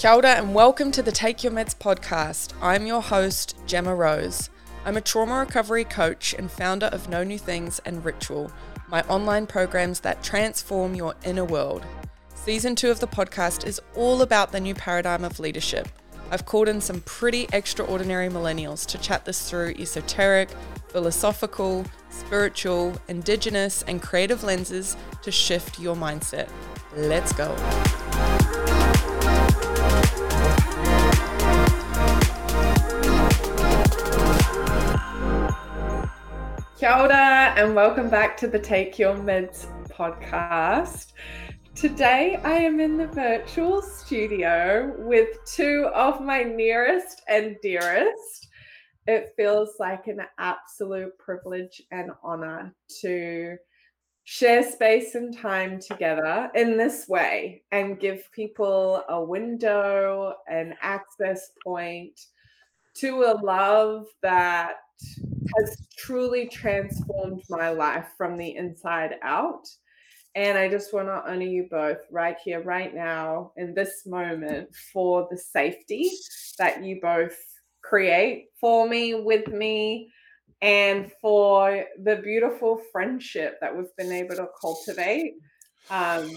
Kia ora and welcome to the Take Your Meds podcast. I'm your host, Gemma Rose. I'm a trauma recovery coach and founder of Know New Things and Ritual, my online programs that transform your inner world. Season two of the podcast is all about the new paradigm of leadership. I've called in some pretty extraordinary millennials to chat this through esoteric, philosophical, spiritual, indigenous, and creative lenses to shift your mindset. Let's go. Kia ora, and welcome back to the Take Your Meds podcast. Today, I am in the virtual studio with two of my nearest and dearest. It feels like an absolute privilege and honor to share space and time together in this way and give people a window, an access point to a love that has truly transformed my life from the inside out. And I just want to honor you both right here, right now, in this moment for the safety that you both create for me, with me, and for the beautiful friendship that we've been able to cultivate. Um,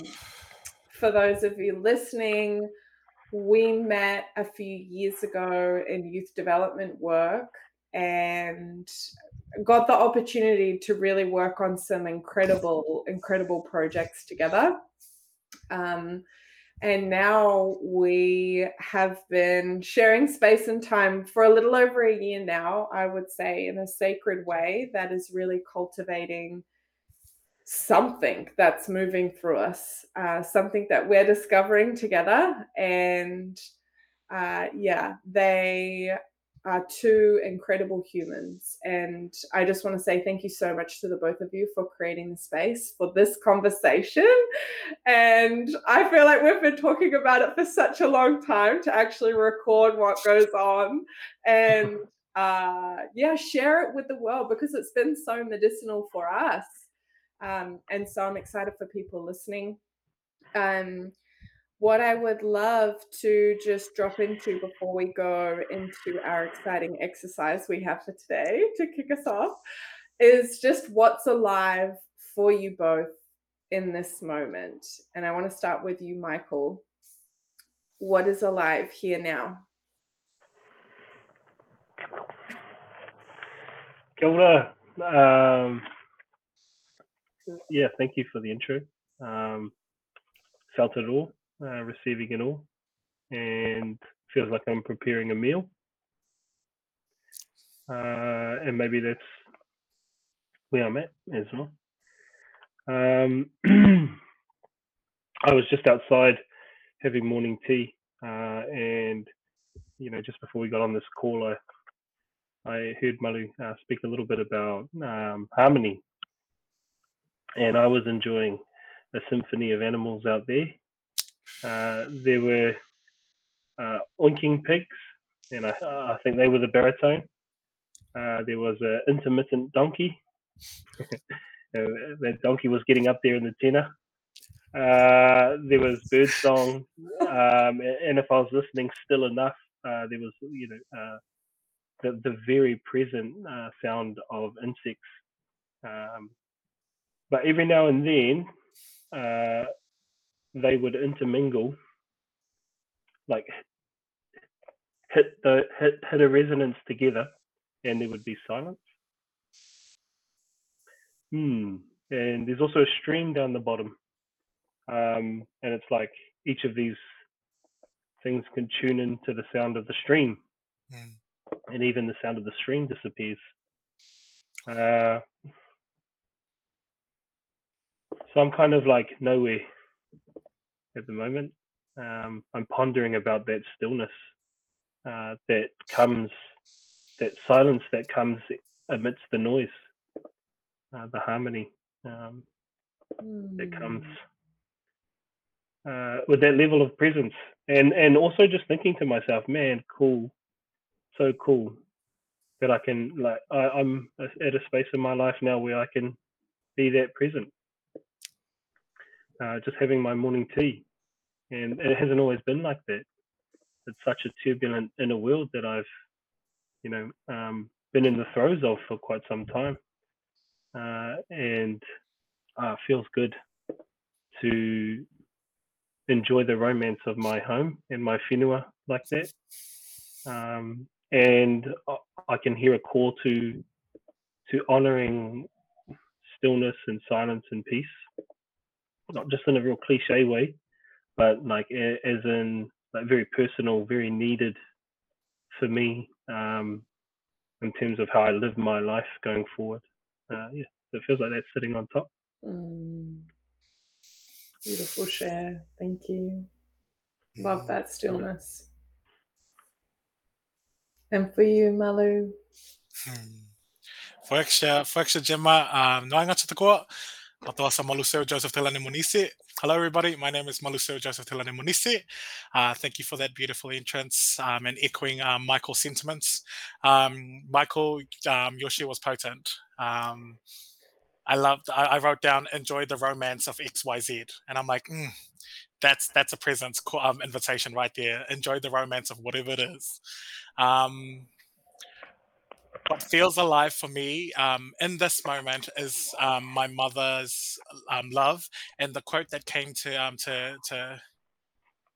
for those of you listening, we met a few years ago in youth development work and got the opportunity to really work on some incredible, incredible projects together. Um, and now we have been sharing space and time for a little over a year now, I would say, in a sacred way that is really cultivating something that's moving through us, uh, something that we're discovering together. And uh, yeah, they are two incredible humans. And I just want to say thank you so much to the both of you for creating the space for this conversation. And I feel like we've been talking about it for such a long time to actually record what goes on and uh, yeah, share it with the world because it's been so medicinal for us. Um, and so I'm excited for people listening. Um, what I would love to just drop into before we go into our exciting exercise we have for today to kick us off is just what's alive for you both in this moment. And I want to start with you, Michael. What is alive here now? Ora. Um, yeah, thank you for the intro. Um, felt it all uh, receiving it all, and feels like I'm preparing a meal. Uh, and maybe that's where I'm at as well. Um, I was just outside having morning tea, uh, and you know, just before we got on this call, I I heard Malu uh, speak a little bit about um, harmony, and I was enjoying a symphony of animals out there, uh, there were uh, oinking pigs, and I, I, think they were the baritone. Uh, there was an intermittent donkey. that donkey was getting up there in the tenor. Uh, there was bird song, um, and if I was listening still enough, uh, there was you know uh, the the very present sound of insects. Um, but every now and then, they would intermingle, like hit the hit hit a resonance together, and there would be silence. Hmm. And there's also a stream down the bottom, um, and it's like each of these things can tune into the sound of the stream, mm. and even the sound of the stream disappears. Uh, so I'm kind of like nowhere at the moment. Um, I'm pondering about that stillness uh, that comes, that silence that comes amidst the noise, uh, the harmony um, mm. that comes hmm. uh, with that level of presence, and and also just thinking to myself, man, cool, so cool that I can like I, I'm at a space in my life now where I can be that present uh, just having my morning tea, and it hasn't always been like that. it's such a turbulent inner world that I've, you know, um, been in the throes of for quite some time, uh, and uh, feels good to enjoy the romance of my home and my whenua like that. Um, and I can hear a call to to honoring stillness and silence and peace, not just in a real cliche way, but like as in like very personal, very needed for me um, in terms of how I live my life going forward. Uh, yeah, so it feels like that's sitting on top. Mm. Beautiful share. Thank you. Love that stillness. And for you, Malu? Hmm. For extra, for extra Gemma, um, no anga te koa. Maluseo Joseph Telane Munisi. Hello, everybody. My name is Maluseo Joseph Telane Munisi. Uh, thank you for that beautiful entrance um, and echoing um, Michael's sentiments. Um, Michael, um, your share was potent. Um, I loved. I, I, wrote down "enjoy the romance of X Y Z, and I'm like, mm, that's that's a presence um, invitation right there. Enjoy the romance of whatever it is. Um, what feels alive for me um, in this moment is um, my mother's um, love, and the quote that came to um, to to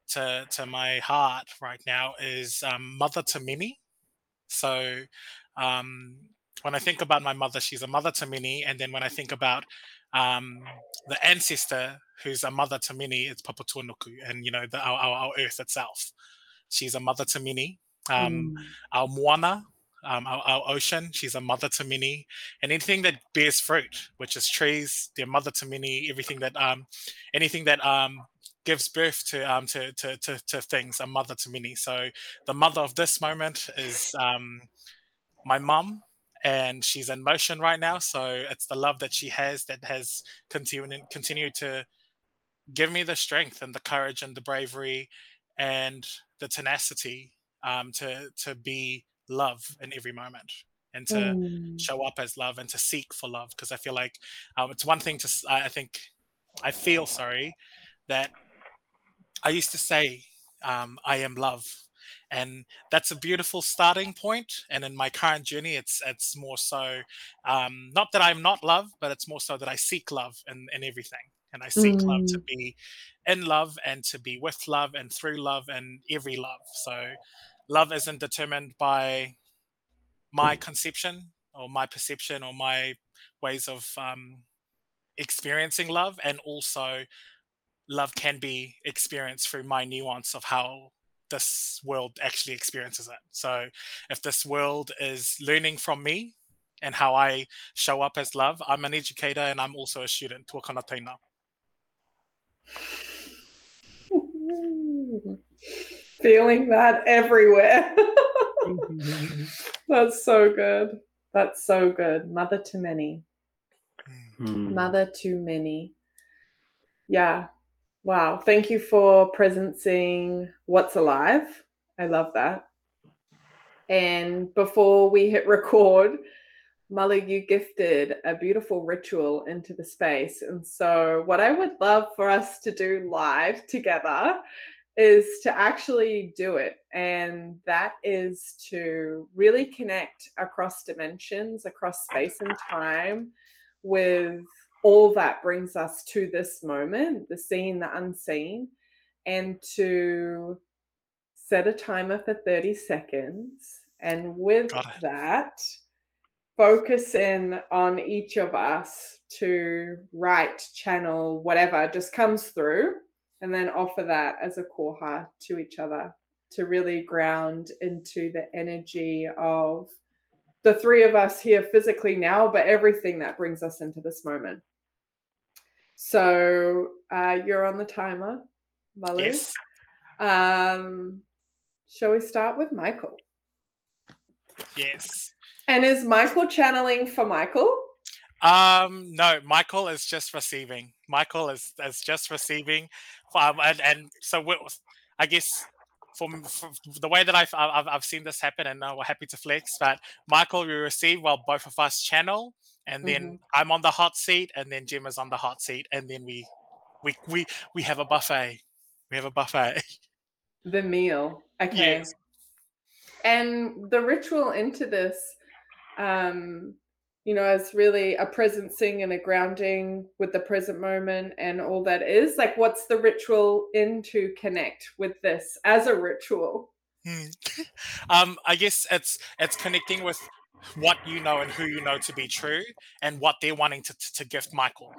to to my heart right now is um, "Mother to many." So um, when I think about my mother, she's a mother to many, and then when I think about um, the ancestor who's a mother to many, it's Papatuanuku, and you know the, our, our, our, earth itself. She's a mother to many. Um, mm. Our moana, um, our, our, ocean, she's a mother to many, and anything that bears fruit, which is trees, they're mother to many. Everything that um, anything that um, gives birth to um to, to to to things, a mother to many. So the mother of this moment is um my mum and she's in motion right now. So it's the love that she has that has continued continued to give me the strength and the courage and the bravery and the tenacity um, to to be love in every moment and to mm. show up as love and to seek for love because I feel like um, it's one thing to I think I feel sorry that I used to say um, I am love and that's a beautiful starting point and in my current journey it's it's more so um, not that i'm not love but it's more so that i seek love in, in everything and i seek mm. love to mm. be in love and to be with love and through love and every love so love isn't determined by my conception or my perception or my ways of um, experiencing love and also love can be experienced through my nuance of how this world actually experiences it. So if this world is learning from me and how I show up as love, I'm an educator and I'm also a student. Tuakana teina. Feeling that everywhere. That's so good. That's so good. Mother to many. Mm. Mother to many. Yeah, Wow. Thank you for presencing what's alive. I love that. And before we hit record, Malu, you gifted a beautiful ritual into the space. And so, what I would love for us to do live together is to actually do it. And that is to really connect across dimensions, across space and time with all that brings us to this moment, the seen, the unseen, and to set a timer for 30 seconds. And with that, focus in on each of us to write, channel, whatever just comes through, and then offer that as a koha to each other to really ground into the energy of the three of us here physically now, but everything that brings us into this moment. So uh, you're on the timer, Malu. Yes. Um, shall we start with Michael? Yes. And is Michael channeling for Michael? Um, no, Michael is just receiving. Michael is is just receiving, um, and and so I guess from, from, the way that I've, I've, I've seen this happen, and uh, we're happy to flex. But Michael, we receive while both of us channel, and then mm-hmm. I'm on the hot seat, and then Jim is on the hot seat, and then we we we we have a buffet. We have a buffet. The meal. Okay. Yes. And the ritual into this, um, you know, as really a presencing and a grounding with the present moment and all that is. Like, what's the ritual in to connect with this as a ritual? Hmm. um, I guess it's it's connecting with what you know and who you know to be true, and what they're wanting to, to, to gift Michael.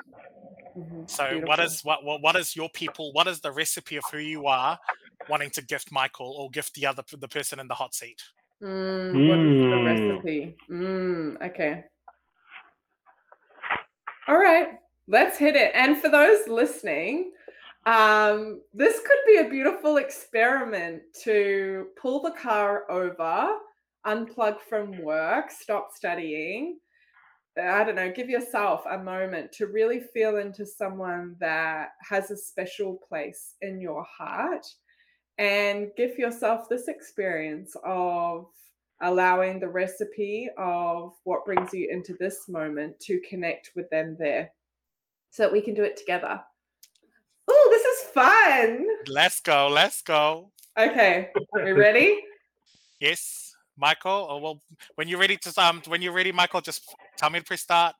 Mhm, So, what beautiful. is what, what what is your people? What is the recipe of who you are wanting to gift Michael or gift the other the person in the hot seat? Mm, what is the Mm. recipe? Mm, okay. All right, let's hit it. And for those listening, um, this could be a beautiful experiment to pull the car over, unplug from work, stop studying. I don't know, give yourself a moment to really feel into someone that has a special place in your heart and give yourself this experience of allowing the recipe of what brings you into this moment to connect with them there so that we can do it together. Oh, this is fun. Let's go, let's go. Okay, Are we ready? Yes, Michael. Or well, when you're ready to um, when you're ready, Michael, just tell me to press start.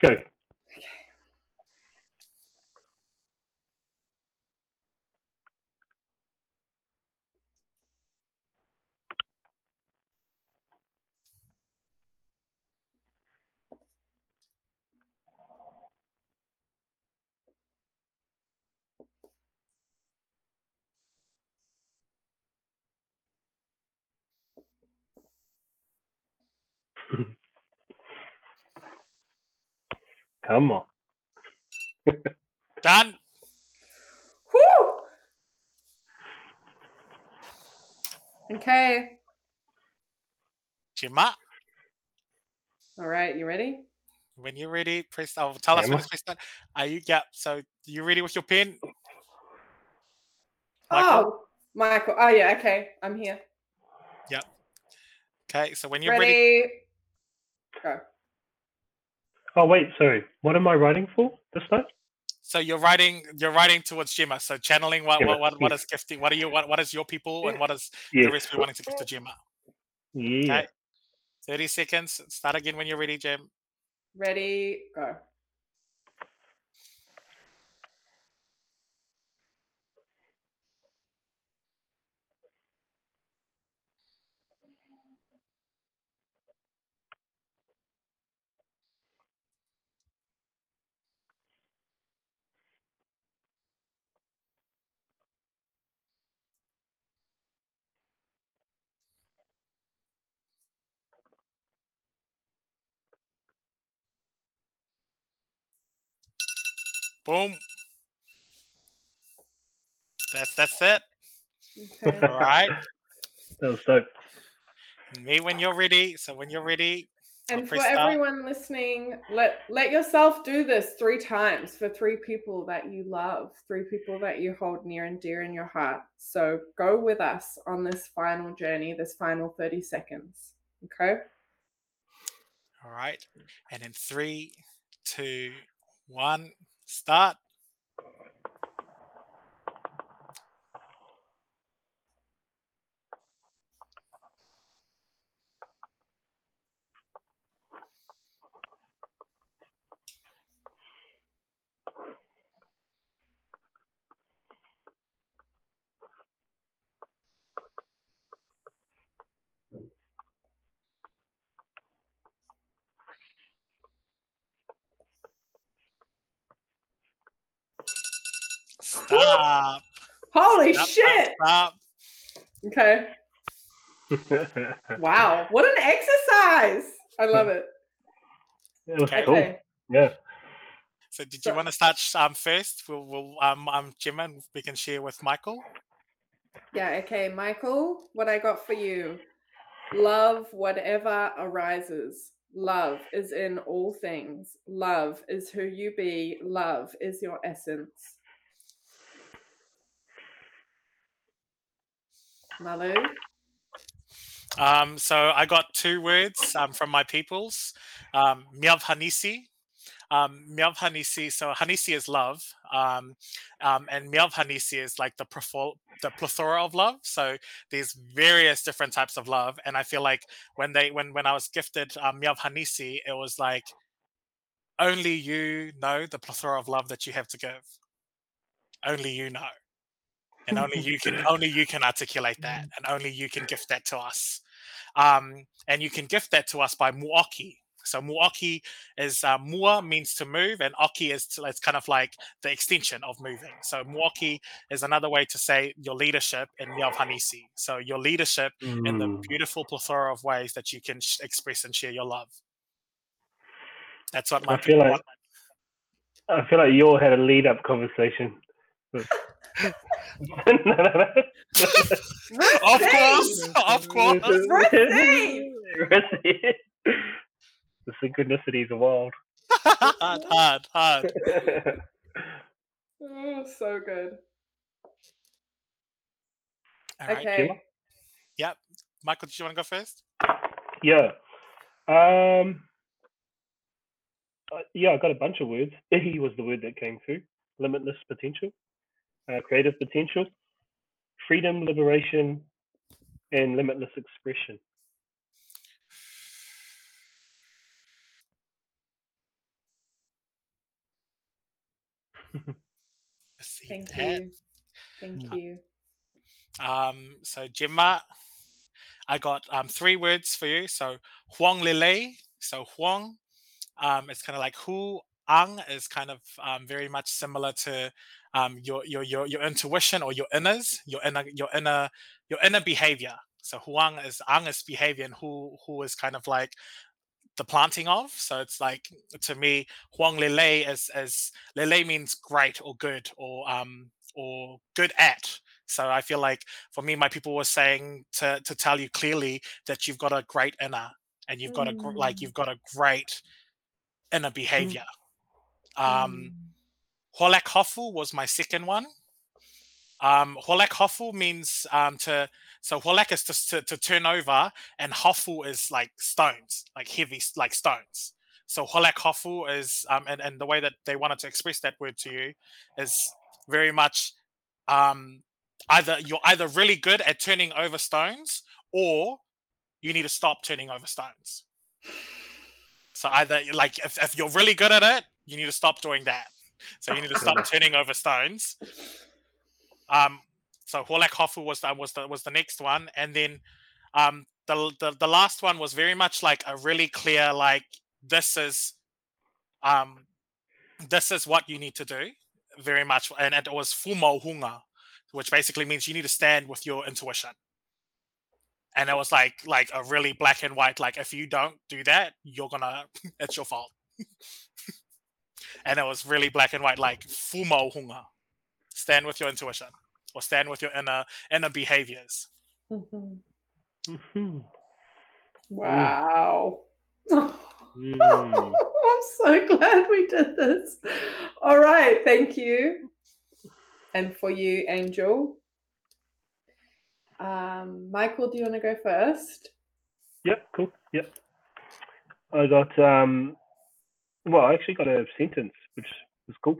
Go. Come on. Done. Whew. Okay. Jima, All right, you ready? when you're ready, press. Oh, tell us when Gemma? to press start. Are you? Yeah. So you ready with your pen? Michael? Oh, Michael. Oh, yeah, okay. I'm here. Yep. Okay. So when you're ready, ready. Go. Oh wait, sorry. What am I writing for this time? so you're writing. You're writing towards Jima. So channeling what Gemma, what what, what yes. is gifting? What are you? What what is your people and what is the Yes. recipe wanting to give to Jima? Yeah. Okay. Thirty seconds. Start again when you're ready, Jim. Ready. Go. Boom. That's that's it. Okay. All right. That was. Me when you're ready. So when you're ready, And for start. everyone listening, let let yourself do this three times for three people that you love, three people that you hold near and dear in your heart. So go with us on this final journey, this final 30 seconds. Okay? All right. And in three, two, one, start. Stop. Holy Stop. Okay. Wow. What an exercise. I love it. was Okay. cool. Yeah. So did So- you want to start um first? We'll, we'll um um Jim and we can share with Michael. Yeah, okay, Michael, what I got for you. Love whatever arises. Love is in all things. Love is who you be. Love is your essence. Malu? Um, so I got two words um, from my peoples. Um, Miavhanisi. Um. So Hanisi is love, um, um, and Miav Hanisi is like the the plethora of love. So there's various different types of love, and I feel like when they when when I was gifted um, it was like only you know the plethora of love that you have to give. Only you know and only you can only you can articulate that and only you can gift that to us um, and you can gift that to us by muaki. so muaki is uh, mua means to move and oki is to, it's kind of like the extension of moving so muaki is another way to say your leadership in Miav Hanisi. so your leadership mm. in the mm. beautiful plethora of ways that you can sh- express and share your love that's what my I feel like want. I feel like you all had a lead up conversation of course, of course. the synchronicities are wild. hard, hard, hard. oh, so good. All right. Okay. Yep. Michael, do you want to go first? Yeah. Um. Uh, yeah, I got a bunch of words. Ihi was the word that came through. Limitless potential uh, creative potential, freedom, liberation, and limitless expression. Thank that. you. Thank mm. you. Um, so Gemma, I got um, three words for you. So Huang Lele. So Huang, um, it's kind of like Hu Ang is kind of um, very much similar to um, your, your your your intuition or your inners, your inner your inner your inner behavior. So Huang is Ang is behavior, and Hu Hu is kind of like the planting of. So it's like to me, Huang Lele is as Lele means great or good or um or good at. So I feel like for me, my people were saying to to tell you clearly that you've got a great inner and you've got mm. a like you've got a great inner behavior. Mm. Um, mm. Holek Hofu was my second one. Um, Holek Hofu means um, to so Holek is to, to, to turn over, and Hofu is like stones, like heavy, like stones. So Holek Hofu is, um, and, and the way that they wanted to express that word to you is very much um, either you're either really good at turning over stones, or you need to stop turning over stones. So either like if, if you're really good at it, you need to stop doing that. So you need to stop turning over stones. Um, so Holek Hofu was the, was the was the next one, and then um, the, the the last one was very much like a really clear like this is um this is what you need to do very much, and it was Fumo Hunga, which basically means you need to stand with your intuition. And it was like like a really black and white like if you don't do that, you're gonna it's your fault and it was really black and white, like fumo hunga. Stand with your intuition, or stand with your inner inner behaviors. Mm-hmm. Mm-hmm. Wow. Mm. I'm so glad we did this. All right, thank you. And for you, Angel. Um, Michael, do you want to go first? Yep, cool. Yep. I got um well, I actually got a sentence, which was cool.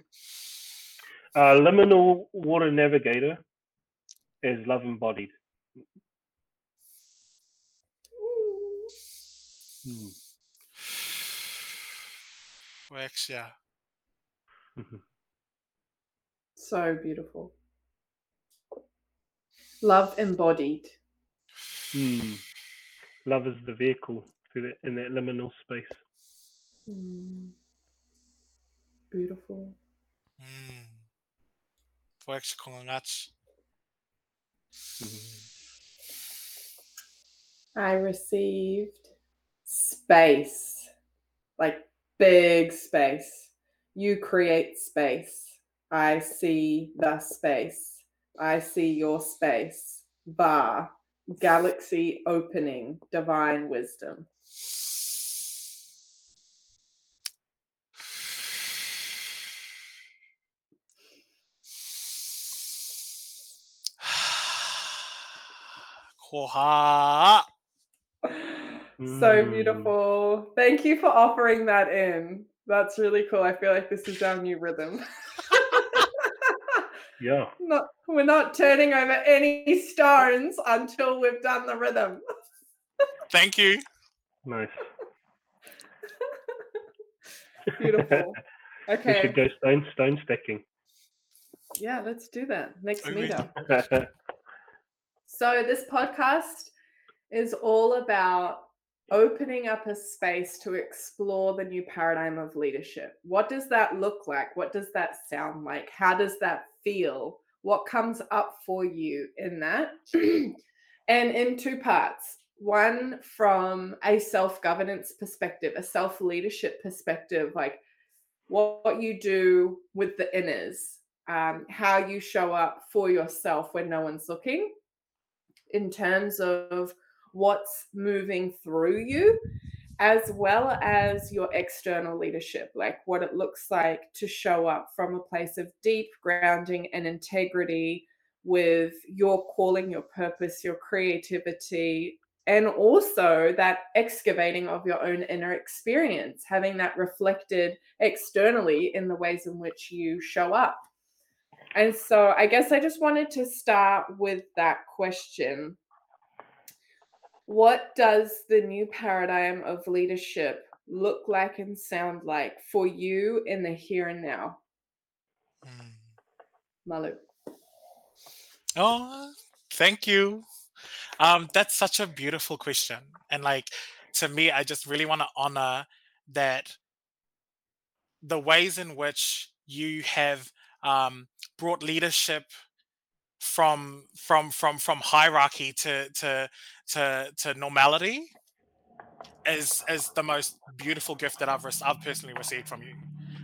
Uh, liminal water navigator is love embodied. Hmm. Works, yeah. so beautiful. Love embodied. Hmm. Love is the vehicle through the, in that liminal space. Mm. Beautiful. Mm. Works kongangatsu. I received space, like big space. You create space. I see the space. I see your space. Bar, galaxy opening, divine wisdom. So mm. beautiful. Thank you for offering that in. That's really cool. I feel like this is our new rhythm. Yeah. not, we're not turning over any stones until we've done the rhythm. Thank you. Nice. Beautiful. Okay. We should go stone stone stacking. Yeah, let's do that next Okay. meetup. So, this podcast is all about opening up a space to explore the new paradigm of leadership. What does that look like? What does that sound like? How does that feel? What comes up for you in that? and in two parts one from a self governance perspective, a self leadership perspective, like what, what you do with the inners, um, how you show up for yourself when no one's looking in terms of what's moving through you, as well as your external leadership, like what it looks like to show up from a place of deep grounding and integrity with your calling, your purpose, your creativity, and also that excavating of your own inner experience, having that reflected externally in the ways in which you show up. And so I guess I just wanted to start with that question. What does the new paradigm of leadership look like and sound like for you in the here and now, Mm. Malu? Oh, thank you. Um, that's such a beautiful question. And like to me, I just really want to honor that the ways in which you have um, brought leadership from from from from hierarchy to to to to normality is is the most beautiful gift that I've rec- I've personally received from you,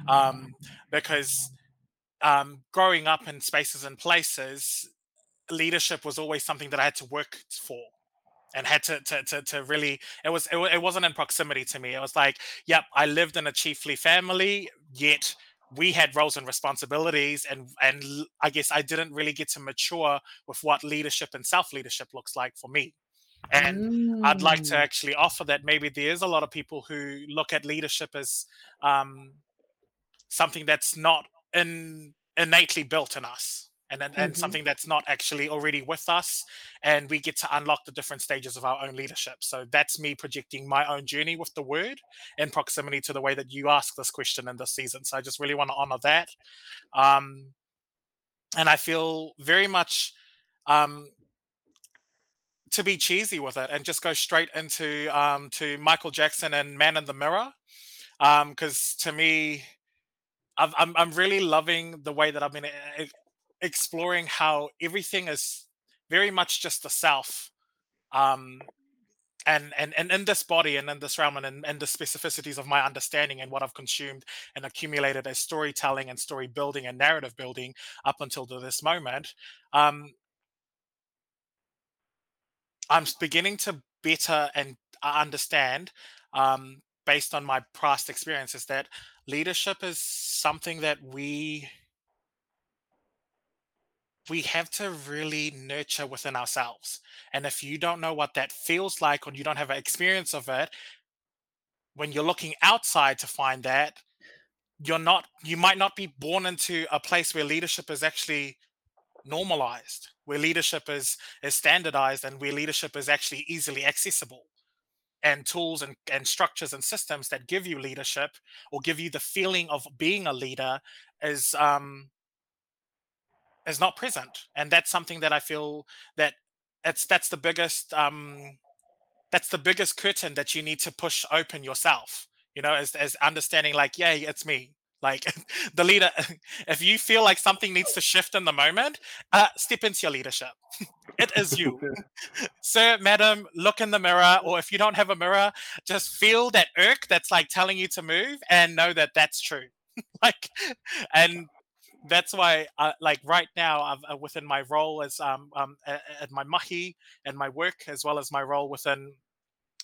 um, because um, growing up in spaces and places, leadership was always something that I had to work for and had to to to, to really it was it, it wasn't in proximity to me. It was like, yep, I lived in a chiefly family, yet we had roles and responsibilities and and i guess I didn't really get to mature with what leadership and self leadership looks like for me. And I'd like to Mm. actually offer that maybe there is a lot of people who look at leadership as um, something that's not in, innately built in us and, and, and Mhm. something that's not actually already with us and we get to unlock the different stages of our own leadership. So that's me projecting my own journey with the word in proximity to the way that you ask this question in this season. So i just really want to honor that. Um, and i feel very much um, to be cheesy with it and just go straight into um, to Michael Jackson and Man in the Mirror, because to me, I've, I'm I'm really loving the way that I've been e- e- exploring how everything is very much just the self, um, and and and in this body and in this realm and in, and the specificities of my understanding and what I've consumed and accumulated as storytelling and story building and narrative building up until this moment. Um, I'm beginning to better and uh, understand, um, based on my past experiences, that leadership is something that we we have to really nurture within ourselves. And if you don't know what that feels like, or you don't have an experience of it, when you're looking outside to find that, you're not. You might not be born into a place where leadership is actually normalized where leadership is is standardized and where leadership is actually easily accessible and tools and, and structures and systems that give you leadership or give you the feeling of being a leader is um is not present and that's something that i feel that it's that's the biggest um that's the biggest curtain that you need to push open yourself you know as, as understanding like yeah it's me. Like the leader if you feel like something needs to shift in the moment uh step into your leadership. It is you. Sir madam look in the mirror or if you don't have a mirror just feel that irk that's like telling you to move and know that that's true. Like and that's why uh, like right now I've, uh, within my role as um, um at my mahi and my work as well as my role within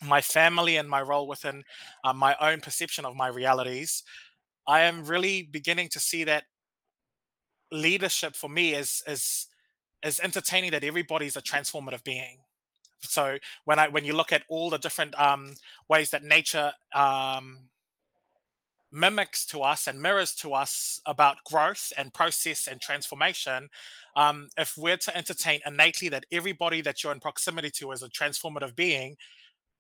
my family and my role within uh, my own perception of my realities i am really beginning to see that leadership for me is is is entertaining that everybody's a transformative being. So when i when you look at all the different um ways that nature um mimics to us and mirrors to us about growth and process and transformation, um, if we're to entertain innately that everybody that you're in proximity to is a transformative being,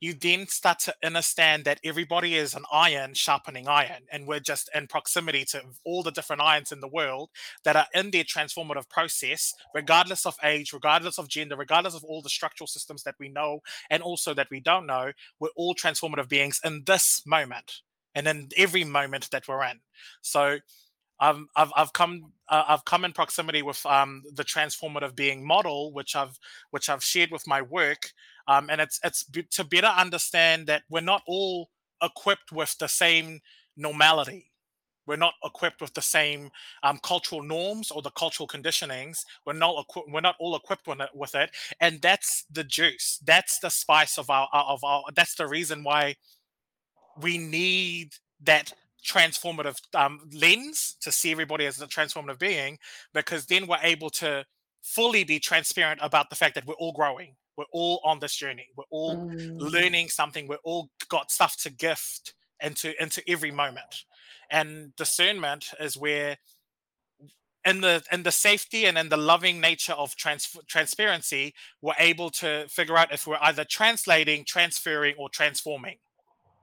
you then start to understand that everybody is an iron sharpening iron, and we're just in proximity to all the different irons in the world that are in their transformative process, regardless of age, regardless of gender, regardless of all the structural systems that we know and also that we don't know. We're all transformative beings in this moment and in every moment that we're in. So I've I've, I've come uh, I've come in proximity with um, the transformative being model, which I've which I've shared with my work, um, and it's it's b- to better understand that we're not all equipped with the same normality. We're not equipped with the same um, cultural norms or the cultural conditionings. We're not equi- we're not all equipped with it, with it, and that's the juice. That's the spice of our of our. That's the reason why we need that transformative um, lens to see everybody as a transformative being because then we're able to fully be transparent about the fact that we're all growing. We're all on this journey. We're all mm. learning something. We're all got stuff to gift into into every moment. And discernment is where in the in the safety and in the loving nature of trans- transparency we're able to figure out if we're either translating transferring or transforming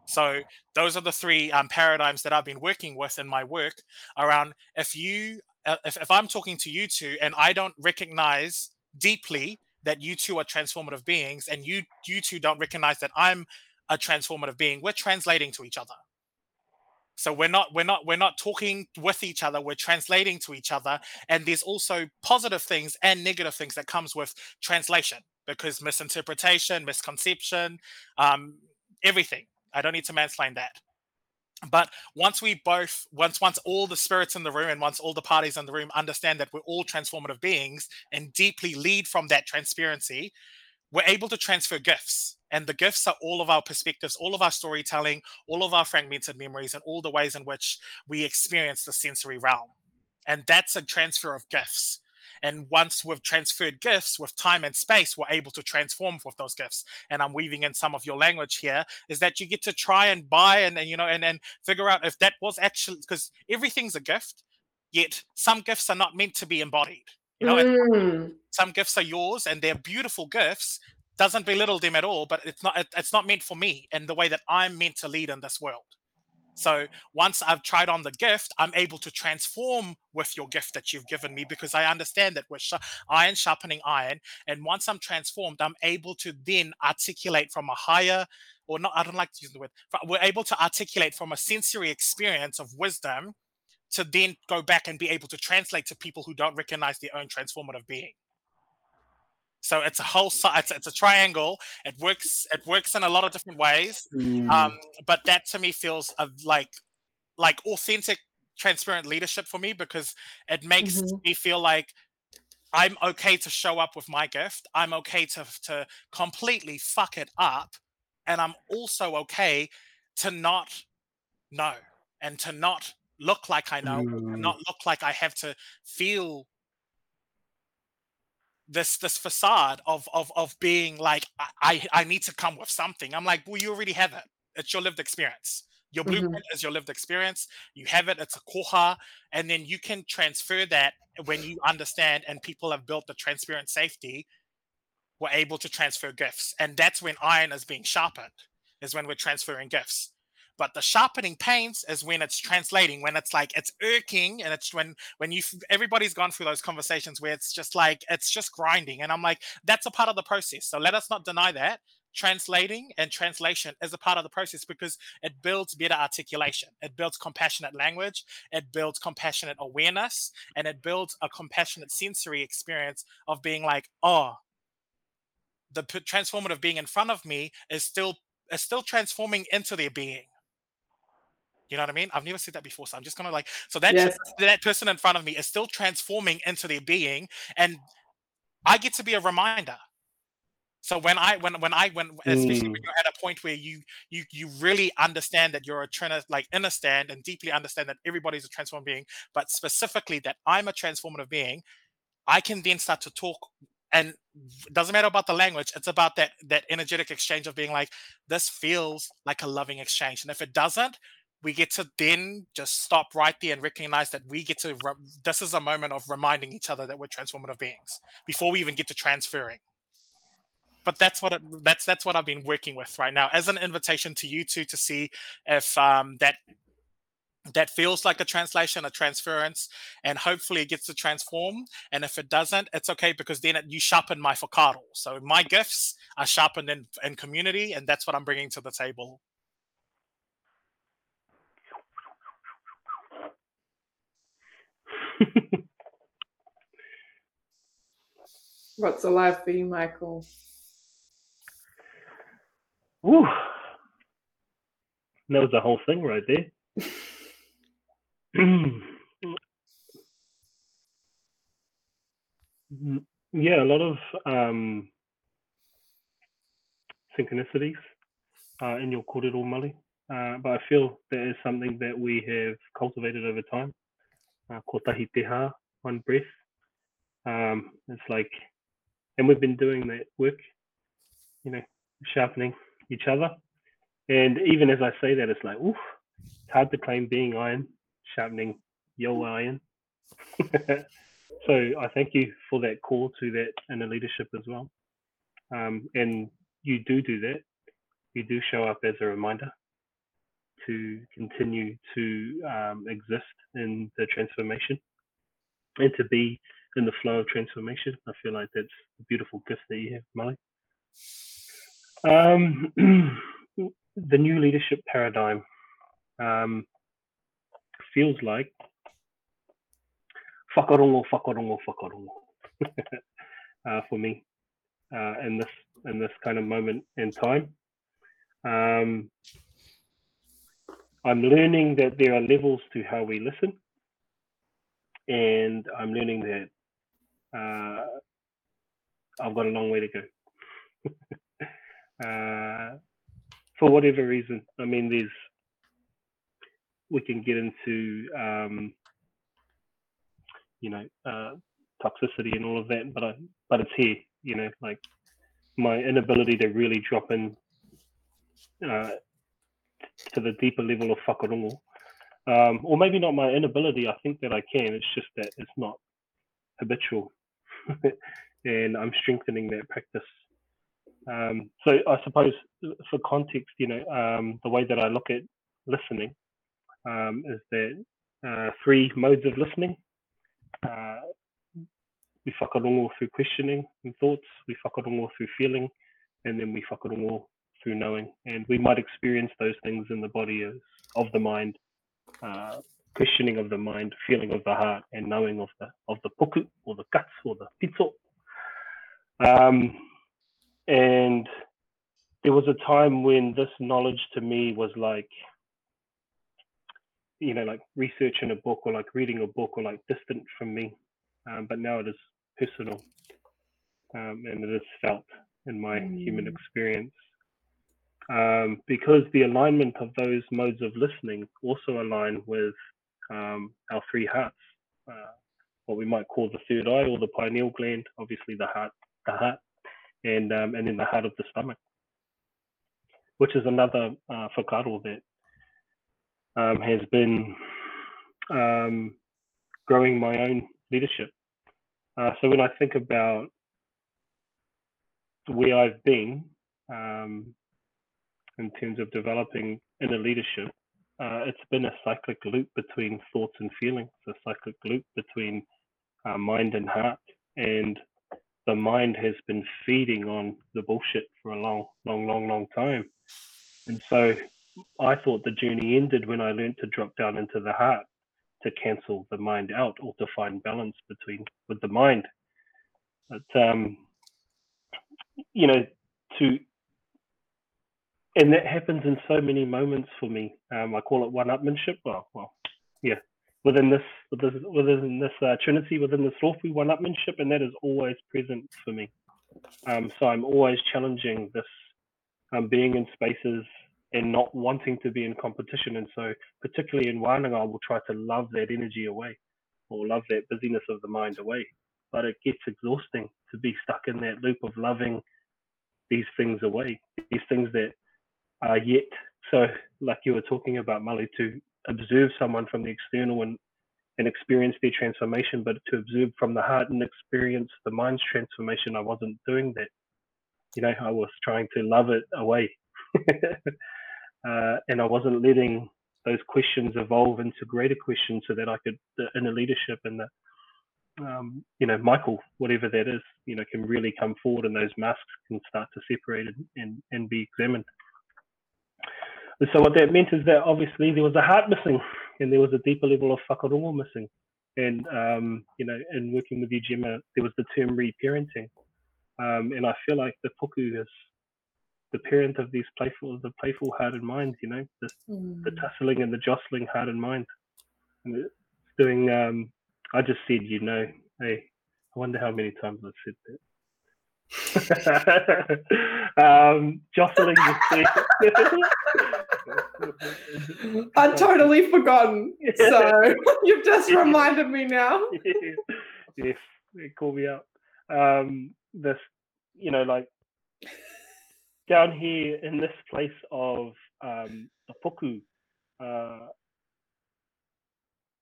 so those are the three um, paradigms that I've been working with in my work around if you uh, if, if I'm talking to you two and I don't recognize deeply that you two are transformative beings and you you two don't recognize that I'm a transformative being, we're translating to each other. So we're not we're not we're not talking with each other, we're translating to each other. And there's also positive things and negative things that comes with translation because misinterpretation, misconception, um, everything I don't need to mansplain that. But once we both, once once all the spirits in the room and once all the parties in the room understand that we're all transformative beings and deeply lead from that transparency, we're able to transfer gifts. And the gifts are all of our perspectives, all of our storytelling, all of our fragmented memories, and all the ways in which we experience the sensory realm. And that's a transfer of gifts. And once we've transferred gifts with time and space, we're able to transform with those gifts. And I'm weaving in some of your language here is that you get to try and buy and, and you know, and then figure out if that was actually because everything's a gift, yet some gifts are not meant to be embodied. You know, mm. some gifts are yours and they're beautiful gifts. Doesn't belittle them at all, but it's not it's not meant for me and the way that I'm meant to lead in this world. So once I've tried on the gift, I'm able to transform with your gift that you've given me because I understand that we're sh- iron sharpening iron. And once I'm transformed, I'm able to then articulate from a higher, or not, I don't like to use the word, we're able to articulate from a sensory experience of wisdom to then go back and be able to translate to people who don't recognize their own transformative being. So it's a whole it's, it's a triangle. It works it works in a lot of different ways. Mm. Um, but that to me feels of like like authentic, transparent leadership for me because it makes mm-hmm. me feel like I'm okay to show up with my gift. I'm okay to to completely fuck it up, and I'm also okay to not know and to not look like I know, mm. not look like I have to feel this this facade of of of being like I I need to come with something. I'm like, well, you already have it. It's your lived experience. Your mm-hmm. blueprint mm-hmm. is your lived experience. You have it. It's a koha, and then you can transfer that when you understand and people have built the transparent safety. We're able to transfer gifts, and that's when iron is being sharpened. Is when we're transferring gifts. But the sharpening pains is when it's translating, when it's like it's irking, and it's when when you everybody's gone through those conversations where it's just like it's just grinding, and I'm like that's a part of the process. So let us not deny that. Translating and translation is a part of the process because it builds better articulation. It builds compassionate language. It builds compassionate awareness. And it builds a compassionate sensory experience of being like oh the transformative being in front of me is still is still transforming into their being you know what I mean? I've never said that before, so I'm just gonna like so that yes. that person in front of me is still transforming into their being, and I get to be a reminder. So when I when when I when especially mm. when you're at a point where you you you really understand that you're a trainer, like understand and deeply understand that everybody's a transformed being, but specifically that I'm a transformative being, I can then start to talk and it doesn't matter about the language it's about that that energetic exchange of being like this feels like a loving exchange and if it doesn't we get to then just stop right there and recognize that we get to, re- this is a moment of reminding each other that we're transformative beings before we even get to transferring. But that's what it, that's that's what I've been working with right now as an invitation to you two to see if um, that that feels like a translation, a transference, and hopefully it gets to transform. And if it doesn't, it's okay because then it, you sharpen my whakaaro. So my gifts are sharpened in, in community, and that's what I'm bringing to the table. What's alive for you, Michael? Woo. That was the whole thing right there. yeah, a lot of um, synchronicities uh, in your kōrero Mali. Uh, but I feel that is something that we have cultivated over time. Uh, kotahi te hā, one breath. Um, it's like, and we've been doing that work, you know, sharpening each other. And even as I say that, it's like, oof, it's hard to claim being iron, sharpening your iron. so I thank you for that call to that and the leadership as well. Um, and you do do that. You do show up as a reminder to continue to um, exist in the transformation and to be in the flow of transformation. I feel like that's a beautiful gift that you have, Molly. Um, the new leadership paradigm um, feels like whakarongo, whakarongo, whakarongo uh, for me uh, in this in this kind of moment in time. Um, I'm learning that there are levels to how we listen, and I'm learning that uh, I've got a long way to go. uh, for whatever reason, I mean, there's we can get into um, you know uh, toxicity and all of that, but I but it's here, you know, like my inability to really drop in uh, to the deeper level of whakarongo. Um, or maybe not my inability, I think that I can, it's just that it's not habitual. and I'm strengthening that practice. Um, so I suppose for context, you know, um, the way that I look at listening um, is that uh, three modes of listening. Uh, we whakarongo through questioning and thoughts, we whakarongo through feeling, and then we whakarongo through knowing. And we might experience those things in the body as, of the mind, uh, questioning of the mind, feeling of the heart, and knowing of the of the puku or the guts or the pitso. Um, and there was a time when this knowledge to me was like, you know, like researching a book or like reading a book or like distant from me. Um, but now it is personal um, and it is felt in my mm. human experience um, because the alignment of those modes of listening also align with um, our three hearts, uh, what we might call the third eye or the pineal gland, obviously the heart, the heart, and um, and then the heart of the stomach, which is another uh, whakaaro that um, has been um, growing my own leadership. Uh, so when I think about where I've been, um, in terms of developing inner leadership, uh, it's been a cyclic loop between thoughts and feelings, a cyclic loop between uh, mind and heart. And the mind has been feeding on the bullshit for a long, long, long, long time. And so I thought the journey ended when I learned to drop down into the heart to cancel the mind out or to find balance between with the mind. But um, you know, to and that happens in so many moments for me. Um, I call it one-upmanship. Well, well, yeah, within this within this uh, trinity, within this Rofu one-upmanship, and that is always present for me. Um, so I'm always challenging this um, being in spaces and not wanting to be in competition. And so, particularly in wānanga, I will try to love that energy away or love that busyness of the mind away. But it gets exhausting to be stuck in that loop of loving these things away, these things that are yet so like you were talking about Malu to observe someone from the external and and experience their transformation, but to observe from the heart and experience the mind's transformation, I wasn't doing that. You know, I was trying to love it away. uh, and I wasn't letting those questions evolve into greater questions so that I could, the inner leadership and the, um, you know, Michael, whatever that is, you know, can really come forward and those masks can start to separate and, and be examined. And so what that meant is that obviously there was a heart missing and there was a deeper level of whakarongo missing. And, um, you know, in working with you, Gemma, there was the term reparenting. Um, and I feel like the puku is the parent of these playful, the playful heart and mind, you know, the, mm. the tussling and the jostling heart and mind. And it's doing, um, I just said, you know, hey, I wonder how many times I've said that. um, jostling the I'd totally forgotten. So you've just reminded me now. yes, call me up. Um, this, you know, like down here in this place of um, the puku, uh,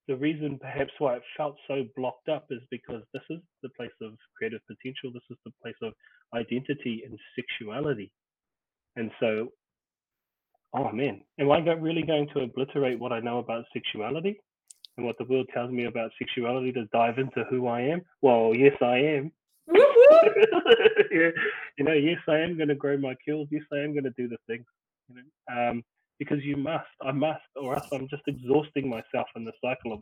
the reason perhaps why it felt so blocked up is because this is the place of creative potential. This is the place of identity and sexuality. And so, oh man, am I really going to obliterate what I know about sexuality and what the world tells me about sexuality to dive into who I am? Well, yes, I am. yeah, you know, yes, I am going to grow my kills. Yes, I am going to do the things. You know, um, because you must, I must, or else I'm just exhausting myself in the cycle of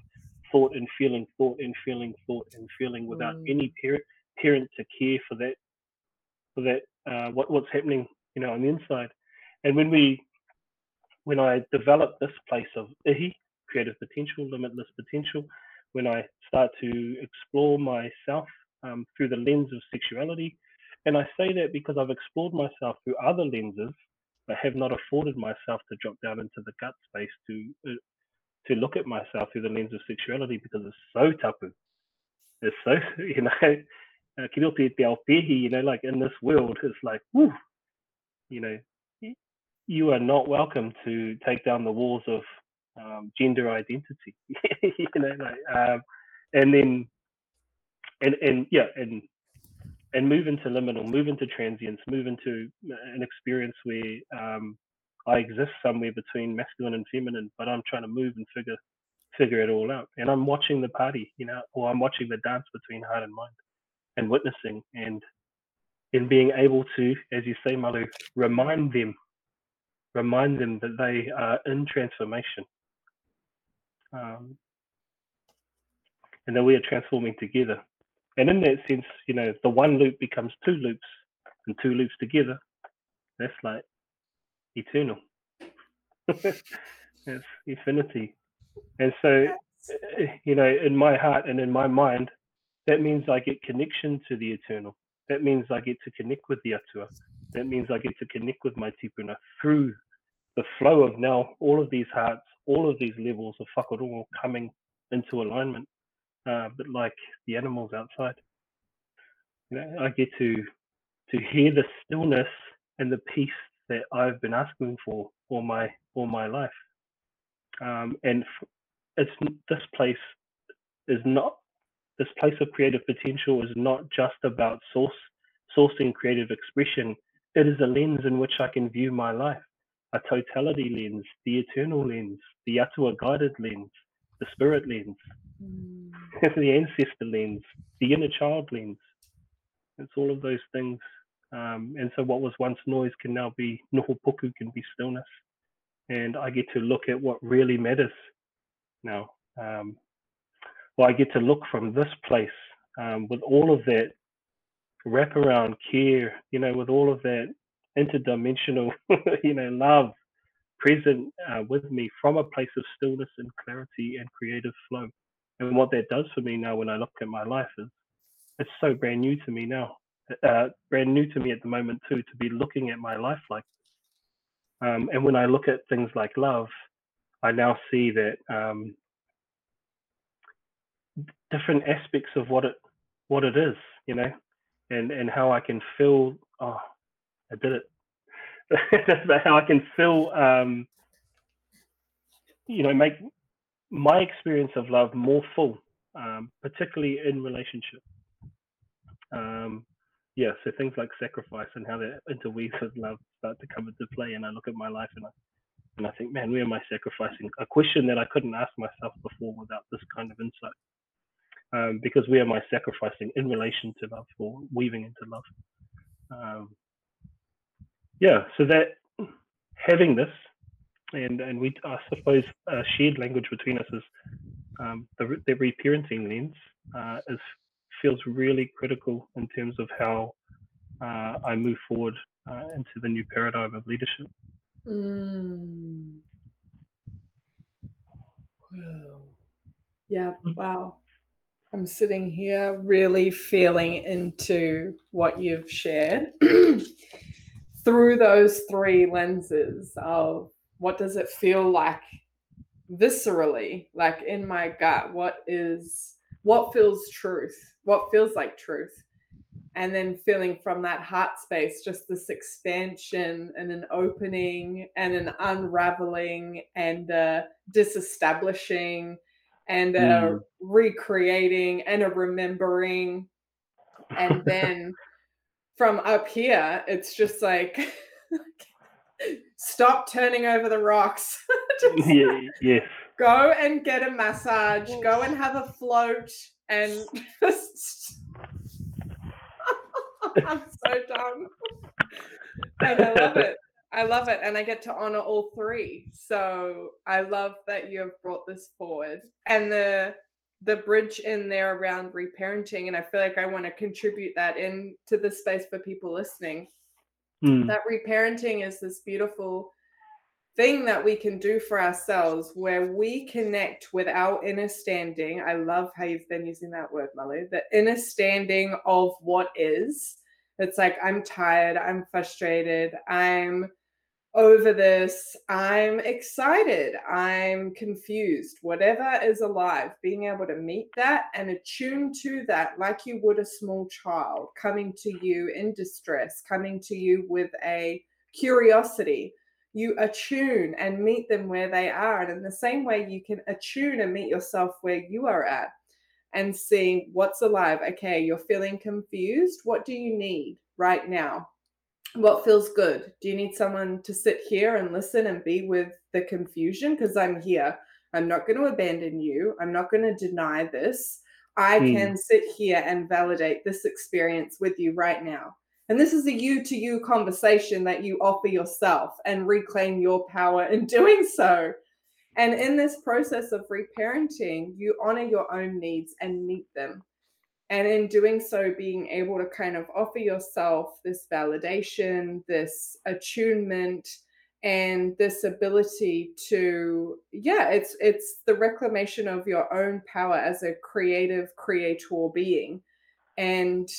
thought and feeling, thought and feeling, thought and feeling, without mm. any parent parent to care for that, for that, uh, what what's happening, you know, on the inside. And when we, when I develop this place of ihi, creative potential, limitless potential, when I start to explore myself um, through the lens of sexuality. And I say that because I've explored myself through other lenses, but have not afforded myself to drop down into the gut space to uh, to look at myself through the lens of sexuality because it's so tapu. It's so you know, uh, you know, like in this world, it's like, whoo, you know, you are not welcome to take down the walls of um, gender identity. you know, like, um, and then and and yeah, and and move into liminal, move into transience, move into an experience where um, I exist somewhere between masculine and feminine, but I'm trying to move and figure figure it all out. And I'm watching the party, you know, or I'm watching the dance between heart and mind, and witnessing and in being able to, as you say, Malu, remind them, remind them that they are in transformation. Um, and that we are transforming together and in that sense, you know, the one loop becomes two loops, and two loops together, that's like eternal. it's infinity. And so, you know, in my heart and in my mind, that means I get connection to the eternal. That means I get to connect with the atua. That means I get to connect with my tipuna through the flow of now all of these hearts, all of these levels of whakarongo coming into alignment uh, but like the animals outside. You know, I get to to hear the stillness and the peace that I've been asking for all my all my life. Um, and it's this place is not this place of creative potential is not just about source sourcing creative expression. It is a lens in which I can view my life, a totality lens, the eternal lens, the atua guided lens, the spirit lens. Mm. the ancestor lens, the inner child lens. It's all of those things. Um, and so what was once noise can now be nohopuku, can be stillness. And I get to look at what really matters now. Um, well, I get to look from this place um, with all of that wraparound care, you know, with all of that interdimensional, you know, love present uh, with me from a place of stillness and clarity and creative flow. And what that does for me now when I look at my life is it's so brand new to me now. Uh, brand new to me at the moment too, to be looking at my life like um, and when I look at things like love, I now see that um, different aspects of what it what it is, you know, and and how I can fill. Oh, I did it. that's about how I can fill, um, you know, make my experience of love more full, um, particularly in relationship. Um, yeah, so things like sacrifice and how they interweave with love start to come into play. And I look at my life and I and I think, man, where am I sacrificing? A question that I couldn't ask myself before without this kind of insight. Um, because we are my sacrificing in relation to love or weaving into love? Um, yeah, so that having this and and we I suppose shared language between us is um, the the reparenting lens uh, is feels really critical in terms of how uh, I move forward uh, into the new paradigm of leadership. Mm. Wow. Yeah, wow. I'm sitting here really feeling into what you've shared. Through those three lenses of what does it feel like viscerally, like in my gut, what is what feels truth, what feels like truth? And then feeling from that heart space just this expansion and an opening and an unraveling and disestablishing and a Mm. recreating and a remembering and then from up here it's just like stop turning over the rocks Just yeah, yes. go and get a massage go and have a float and just I'm so dumb. and I love it. I love it. And I get to honor all three. So I love that you have brought this forward. And the the bridge in there around reparenting. And I feel like I want to contribute that into the space for people listening. Mm. That reparenting is this beautiful thing that we can do for ourselves where we connect with our inner standing. I love how you've been using that word, Malu, the inner standing of what is. It's like, I'm tired, I'm frustrated, I'm over this, I'm excited, I'm confused, whatever is alive, being able to meet that and attune to that like you would a small child coming to you in distress, coming to you with a curiosity you attune and meet them where they are. And in the same way, you can attune and meet yourself where you are at and see what's alive. Okay, you're feeling confused. What do you need right now? What feels good? Do you need someone to sit here and listen and be with the confusion? Because I'm here. I'm not going to abandon you. I'm not going to deny this. I Mm. can sit here and validate this experience with you right now. And this is a you to you conversation that you offer yourself and reclaim your power in doing so. And in this process of reparenting, you honor your own needs and meet them. And in doing so, being able to kind of offer yourself this validation, this attunement, and this ability to, yeah, it's it's the reclamation of your own power as a creative creator being. And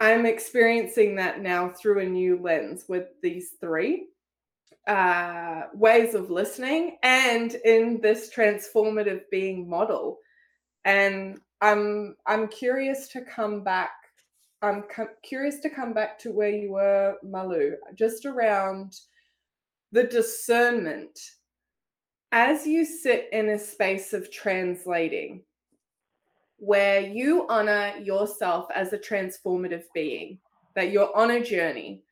I'm experiencing that now through a new lens with these three uh, ways of listening and in this transformative being model. And I'm I'm curious to come back. I'm curious to come back to where you were, Malu, just around the discernment as you sit in a space of translating where you honor yourself as a transformative being, that you're on a journey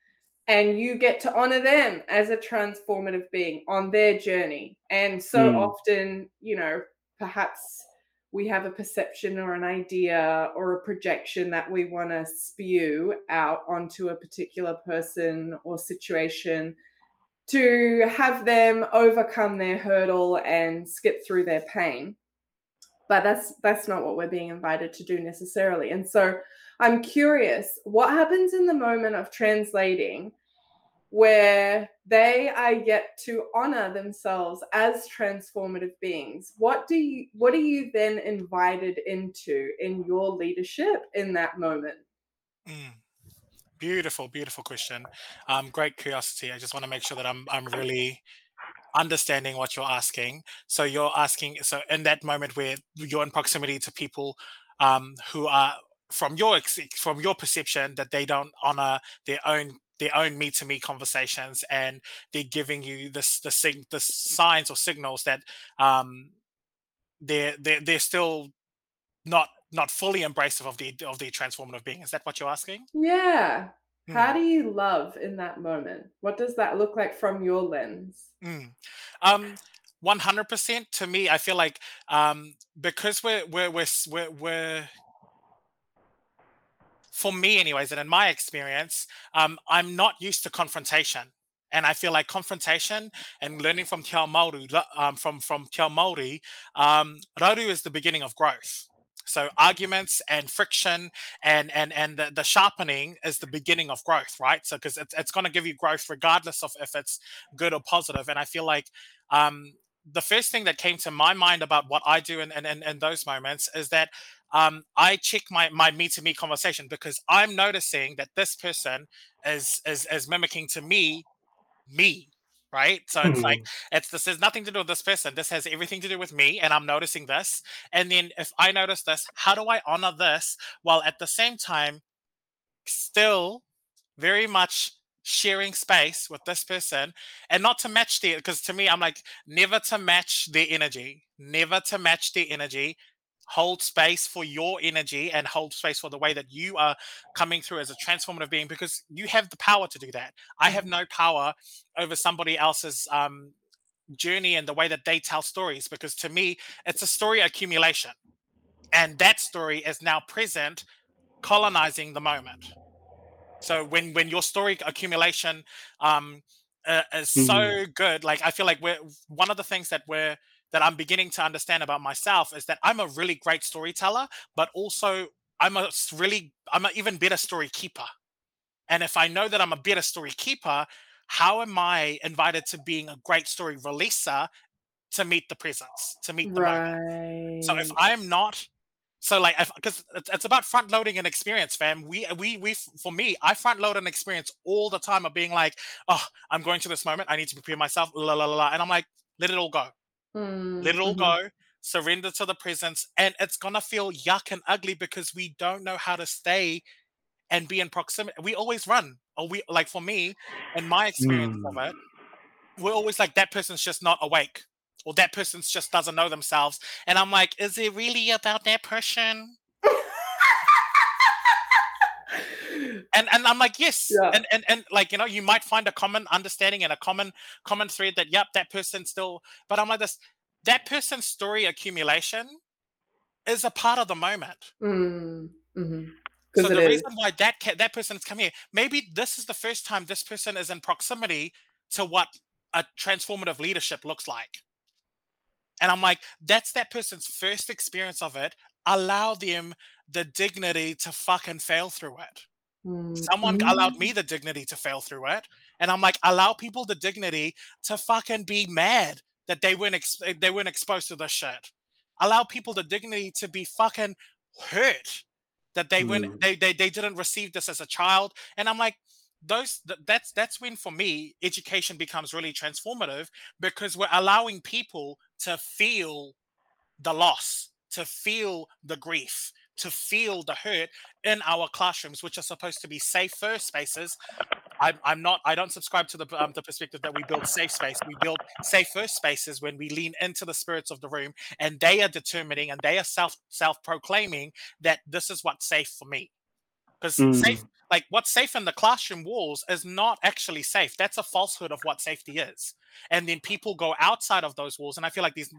and you get to honor them as a transformative being on their journey. And so Mm. often, you know, perhaps we have a perception or an idea or a projection that we want to spew out onto a particular person or situation to have them overcome their hurdle and skip through their pain. But that's that's not what we're being invited to do necessarily. And so i'm curious what happens in the moment of translating where they are yet to honor themselves as transformative beings what do you what are you then invited into in your leadership in that moment Mm. Beautiful, beautiful question. Um, great curiosity. I just want to make sure that I'm I'm really understanding what you're asking. So you're asking, so in that moment where you're in proximity to people um, who are from your from your perception that they don't honor their own their own me to me conversations and they're giving you this the sig- the signs or signals that um they're they're, they're still not not fully embracive of the of the transformative being is that what you're asking Yeah. How Hmm. do you love in that moment? What does that look like from your lens? Mm. Um, one hundred percent. To me, I feel like um, because we're we're we're we're, we're for me, anyways, and in my experience, um, I'm not used to confrontation, and I feel like confrontation and learning from Te Ao Maori, um, from from Te Maori, um, rauru is the beginning of growth. So arguments and friction and and and the, the sharpening is the beginning of growth, right? So because it's it's going to give you growth regardless of if it's good or positive. And I feel like um, the first thing that came to my mind about what I do in, in, in those moments is that um, I check my my me to me conversation because I'm noticing that this person is is is mimicking to me me right? So it's like it's this has nothing to do with this person. This has everything to do with me and i'm noticing this. And then if i notice this how do i honor this while at the same time still very much sharing space with this person and not to match their because to me i'm like never to match their energy never to match their energy hold space for your energy and hold space for the way that you are coming through as a transformative being because you have the power to do that. I have no power over somebody else's um journey and the way that they tell stories because to me it's a story accumulation. And that story is now present colonizing the moment. So when when your story accumulation um uh, is so good like i feel like we're one of the things that we're that i'm beginning to understand about myself is that i'm a really great storyteller but also i'm a really i'm an even better story keeper and if i know that i'm a better story keeper how am i invited to being a great story releaser to meet the presence to meet the moment so if I'm not, so like, because it's, it's about front loading an experience, fam. We we we for me, I front load an experience all the time of being like, oh, I'm going to this moment. I need to prepare myself, la la la, la. and I'm like, let it all go, Mm, let it all mhm. go. Surrender to the presence, and it's gonna feel yuck and ugly because we don't know how to stay and be in proximity. We always run, or we like for me, in my experience of it, we're always like that person's just not awake or that person's just doesn't know themselves and i'm like is it really about that person and and i'm like yes Yeah. and, and and like you know you might find a common understanding and a common common thread that yep that person still but i'm like this that person's story accumulation is a part of the moment Mm, mhm. so the is. reason why that ca- that person's come here, maybe this is the first time this person is in proximity to what a transformative leadership looks like. And I'm like, that's that person's first experience of it. Allow them the dignity to fucking fail through it. Mm, Someone allowed me the dignity to fail through it, and I'm like, allow people the dignity to fucking be mad that they weren't ex- they weren't exposed to this shit. Allow people the dignity to be fucking hurt that they weren't Mm. they, they they didn't receive this as a child, and I'm like. Those th- that's that's when for me education becomes really transformative because we're allowing people to feel the loss, to feel the grief, to feel the hurt in our classrooms, which are supposed to be safer spaces. I'm, I'm not. I don't subscribe to the um, the perspective that we build safe space. We build safer spaces when we lean into the spirits of the room, and they are determining and they are self self proclaiming that this is what's safe for me. Because safe, Mm. Like what's safe in the classroom walls, is not actually safe. That's a falsehood of what safety is. And then people go outside of those walls, and I feel like these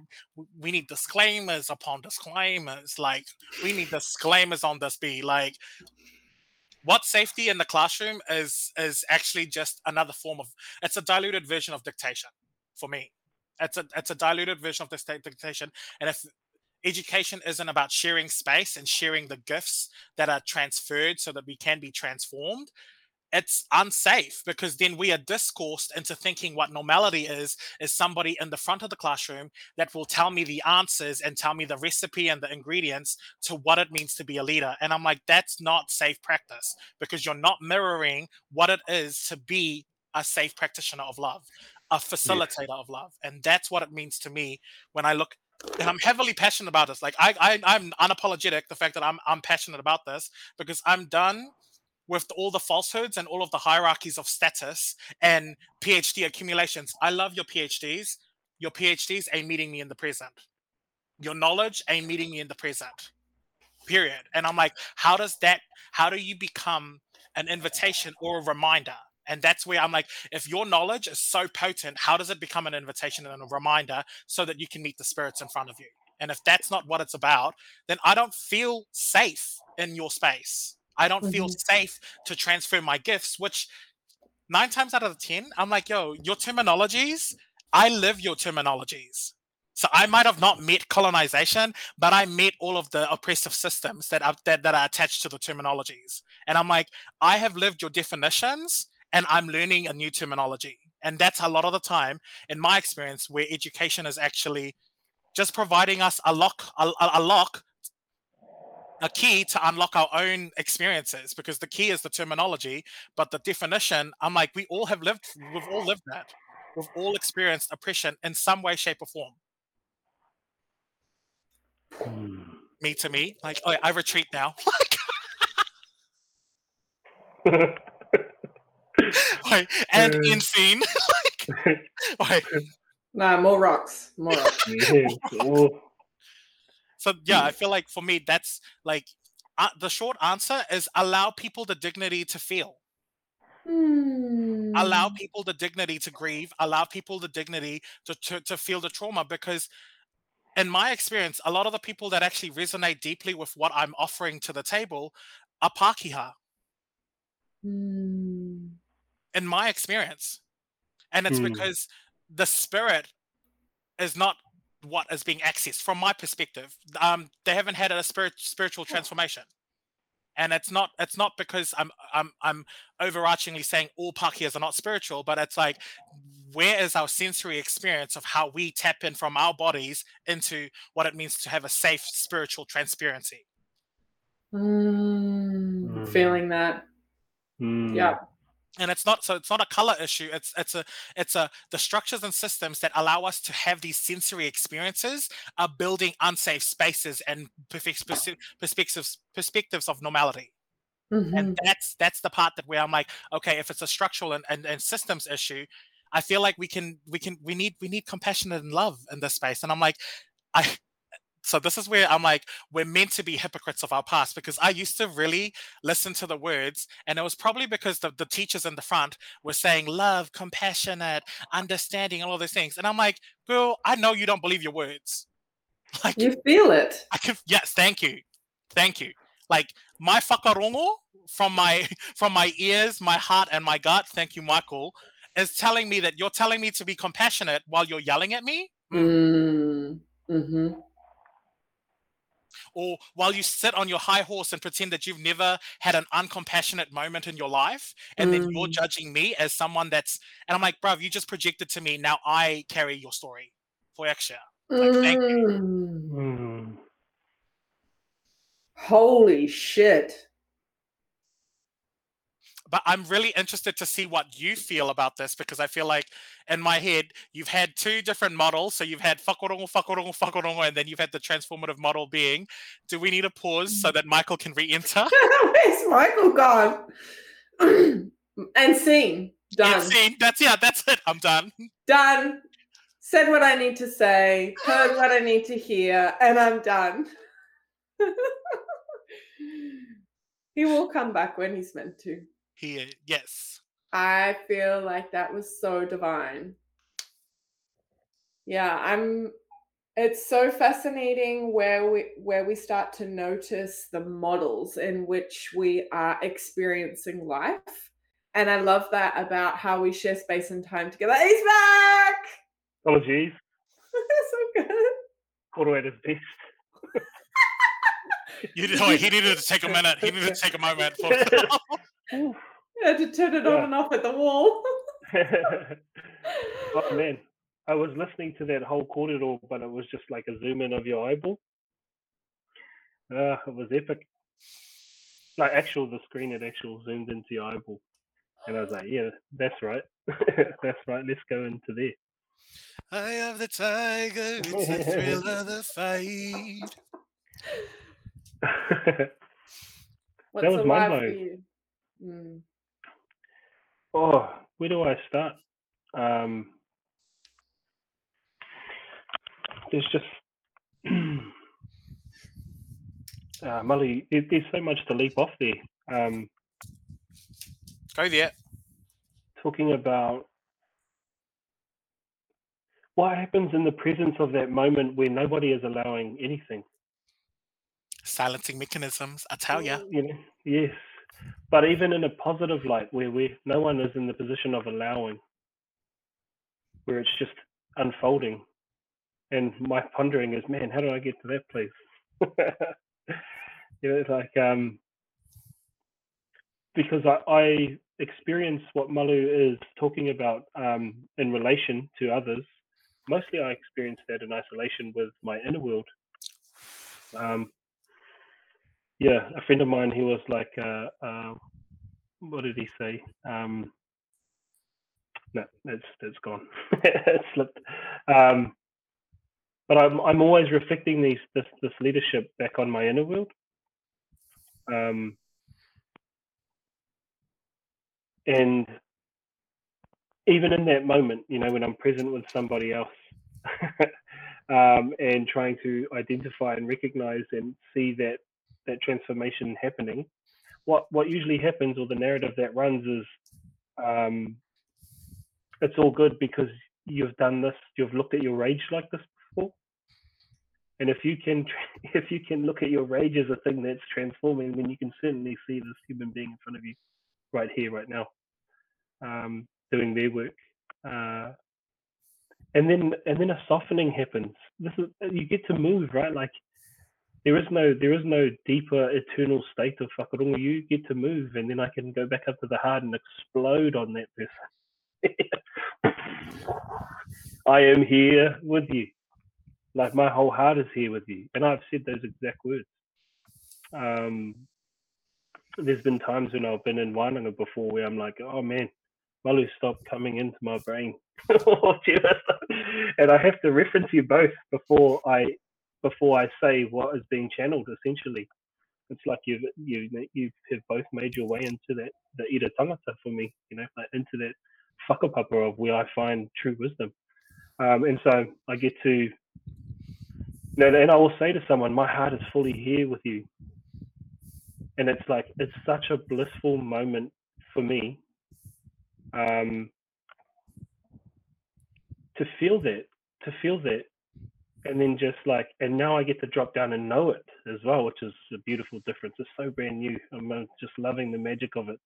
we need disclaimers upon disclaimers. Like we need disclaimers on this. Be like what safety in the classroom is is actually just another form of it's a diluted version of dictation for me it's a it's a diluted version of this dictation and if education isn't about sharing space and sharing the gifts that are transferred so that we can be transformed. It's unsafe because then we are discoursed into thinking what normality is is somebody in the front of the classroom that will tell me the answers and tell me the recipe and the ingredients to what it means to be a leader. And i'm like that's not safe practice because you're not mirroring what it is to be a safe practitioner of love a facilitator of love. And that's what it means to me when i look and i'm heavily passionate about this like I, I i'm unapologetic the fact that i'm i'm passionate about this because i'm done with all the falsehoods and all of the hierarchies of status and PhD accumulations. I love your PhDs. Your PhDs ain't meeting me in the present. Your knowledge ain't meeting me in the present. Period. And I'm like, how does that, how do you become an invitation or a reminder? And that's where I'm like, if your knowledge is so potent, how does it become an invitation and a reminder so that you can meet the spirits in front of you? And if that's not what it's about, then I don't feel safe in your space. I don't feel Mhm. safe to transfer my gifts, which nine times out of 10, I'm like, yo, your terminologies, I live your terminologies. So I might have not met colonization, but I met all of the oppressive systems that are, that, that are attached to the terminologies. And I'm like, I have lived your definitions and I'm learning a new terminology. And that's a lot of the time, in my experience, where education is actually just providing us a lock, a, a lock, a key to unlock our own experiences. Because the key is the terminology, but the definition, I'm like, we all have lived, we've all lived that. We've all experienced oppression in some way, shape, or form. Hmm. Me to me, like, oh, I retreat now. Like, and Uh. in scene. like, Nah, more rocks. More rocks. Yeah. So yeah, I feel like for me, that's like uh, the short answer is allow people the dignity to feel. Allow Hmm. people the dignity to grieve. Allow people the dignity to, to to feel the trauma because. In my experience, a lot of the people that actually resonate deeply with what I'm offering to the table are Pakeha, Hmm. In my experience. And it's Hmm. because the spirit is not what is being accessed from my perspective. Um, they haven't had a spirit spiritual transformation. And it's not it's not because I'm I'm I'm overarchingly saying all Pakehas are not spiritual, but it's like where is our sensory experience of how we tap in from our bodies into what it means to have a safe spiritual transparency. Hmm. Hmm. Feeling that. Hmm. Yeah. And it's not so it's not a color issue it's it's a it's a the structures and systems that allow us to have these sensory experiences are building unsafe spaces and perspectives perspectives of normality Mhm. and that's that's the part that where i'm like okay if it's a structural and, and, and systems issue i feel like we can we can we need we need compassion and love in this space and i'm like i so this is where i'm like we're meant to be hypocrites of our past because i used to really listen to the words and it was probably because the, the teachers in the front were saying love compassionate understanding all of those things and i'm like girl i know you don't believe your words like You feel it. I can yes, thank you. Thank you. Like my whakarongo from my from my ears, my heart, and my gut, thank you, Michael, is telling me that you're telling me to be compassionate while you're yelling at me, Mm. Mm-hmm. Or while you sit on your high horse and pretend that you've never had an uncompassionate moment in your life, and then you're Mm. judging me as someone that's and I'm like, bruv, you just projected to me. Now I carry your story for extra. Like, thank Mm. Hmm. Holy shit. But I'm really interested to see what you feel about this because I feel like in my head you've had two different models. So you've had whakarongo, whakarongo, whakarongo, and then you've had the transformative model being. Do we need a pause so that mm-hmm. Michael can re-enter? Where's Michael gone? and scene. Yeah, Done. see, that's yeah, that's it. I'm done. Done. Said what I need to say, heard what I need to hear, and I'm done. he will come back when he's meant to. Here, uh, yes. I feel like that was so divine. Yeah, I'm it's so fascinating where we where we start to notice the models in which we are experiencing life. And I love that about how we share space and time together. He's back! Oh, geez. so good. All at his best. You did, oh, he needed to take a minute. He needed to take a moment. For, Ooh. I had to turn it on and off at the wall. oh, man. I was listening to that whole kōrero, but it was just like a zoom in of your eyeball. Ah, it was epic. Like, actual, the screen had actual zoomed into your eyeball. And I was like, yeah, that's right. that's right. Let's go into there. I have the tiger. It's the thrill of the fight. What's was alive mind blowing. You? Mm. Oh, where do I start? Um, there's just uh, Molly. There, there's so much to leap off there. Um, Go there. talking about what happens in the presence of that moment where nobody is allowing anything. Silencing mechanisms. I tell ya. You know, yes. But even in a positive light, where we no one is in the position of allowing, where it's just unfolding, and my pondering is, man, how do I get to that place? you know, like um, because I, I experience what Malu is talking about um, in relation to others. Mostly, I experience that in isolation with my inner world. Um, yeah, a friend of mine, he was like, uh, uh, what did he say? Um, no, that's that's gone. it slipped. Um, but I'm I'm always reflecting these this this leadership back on my inner world. Um, and even in that moment, you know, when I'm present with somebody else, um, and trying to identify and recognize and see that that transformation happening, what what usually happens or the narrative that runs is, um, it's all good because you've done this, you've looked at your rage like this before, and if you can if you can look at your rage as a thing that's transforming, then you can certainly see this human being in front of you, right here, right now, um, doing their work. Uh, and then and then a softening happens. This is you get to move, right? Like there is no there is no deeper eternal state of whakarongo. You get to move, and then I can go back up to the heart and explode on that person. I am here with you. Like my whole heart is here with you, and I've said those exact words. Um, there's been times when I've been in Wananga before where I'm like, oh man, Malu, stopped coming into my brain. and I have to reference you both before I before I say what is being channeled. Essentially, it's like you've you you have both made your way into that the ira tangata for me. You know, like into that whakapapa of where I find true wisdom. Um, and so I get to, you know, and I will say to someone, my heart is fully here with you. And it's like it's such a blissful moment for me um, to feel that, to feel that, and then just like, and now I get to drop down and know it as well, which is a beautiful difference. It's so brand new. I'm uh, just loving the magic of it.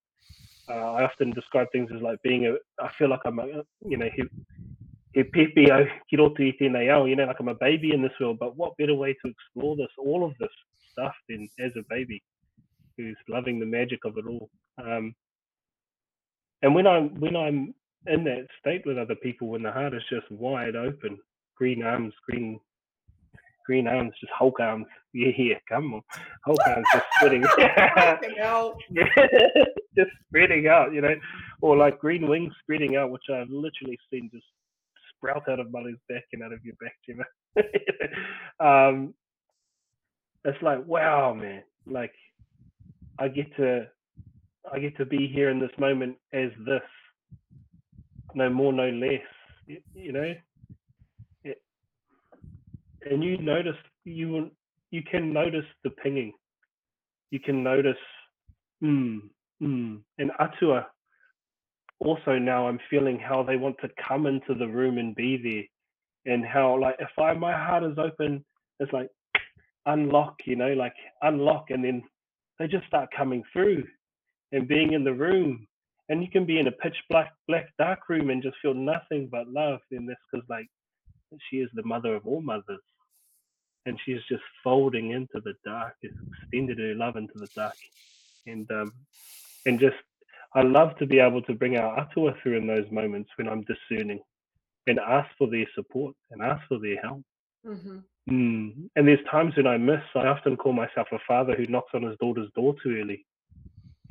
Uh, I often describe things as like being a. I feel like I'm a, you know, he, he pēpi au ki roto i tēnei ao, you know, like I'm a baby in this world. But what better way to explore this, all of this stuff, than as a baby who's loving the magic of it all. Um, and when I'm when I'm in that state with other people, when the heart is just wide open, green arms, green green arms, just Hulk arms. Yeah, yeah, come on, Hulk arms just spreading, out. just spreading out, you know, or like green wings spreading out, which I've literally seen just sprout out of Molly's back and out of your back, Gemma. um, it's like wow, man, like I get to I get to be here in this moment as this, no more, no less. You, you know, and you notice you you can notice the pinging. You can notice, mm, mm, and atua. Also now I'm feeling how they want to come into the room and be there, and how like if I my heart is open, it's like unlock, you know, like unlock, and then they just start coming through and being in the room. And you can be in a pitch black, black, dark room and just feel nothing but love in this because, like, she is the mother of all mothers. And she's just folding into the dark, extended her love into the dark. And, um, and just, I love to be able to bring our atua through in those moments when I'm discerning and ask for their support and ask for their help. Mm-hmm. Mm. And there's times when I miss, I often call myself a father who knocks on his daughter's door too early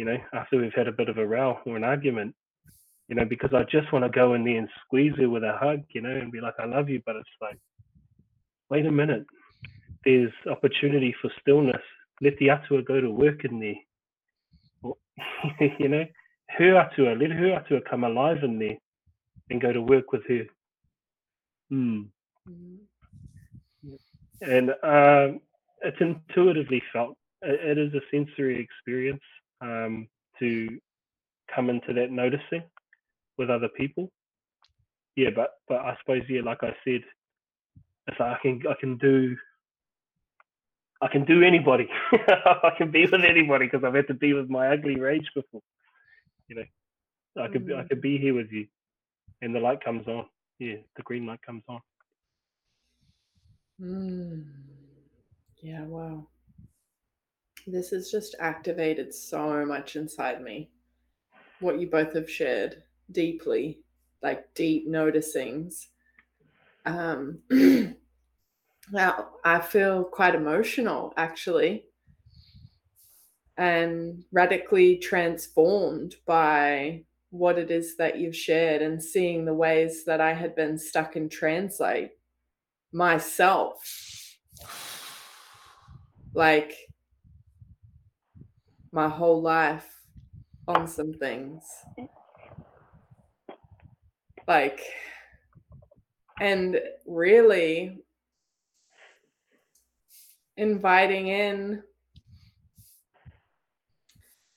you know, after we've had a bit of a row or an argument, you know, because I just want to go in there and squeeze her with a hug, you know, and be like, I love you. But it's like, wait a minute, there's opportunity for stillness. Let the atua go to work in there. you know, her atua, let her atua come alive in there and go to work with her. Hmm. Mm. And um, it's intuitively felt. It, it is a sensory experience um, to come into that noticing with other people. Yeah, but but I suppose yeah, like I said, it's like I can I can do I can do anybody. I can be with anybody because I've had to be with my ugly rage before. You know, I could be, I Mm. could be here with you, and the light comes on. Yeah, the green light comes on. Mm. Yeah, wow. This has just activated so much inside me. What you both have shared deeply, like deep noticings. Um, now, I feel quite emotional actually, and radically transformed by what it is that you've shared and seeing the ways that I had been stuck in translate myself like my whole life on some things like and really inviting in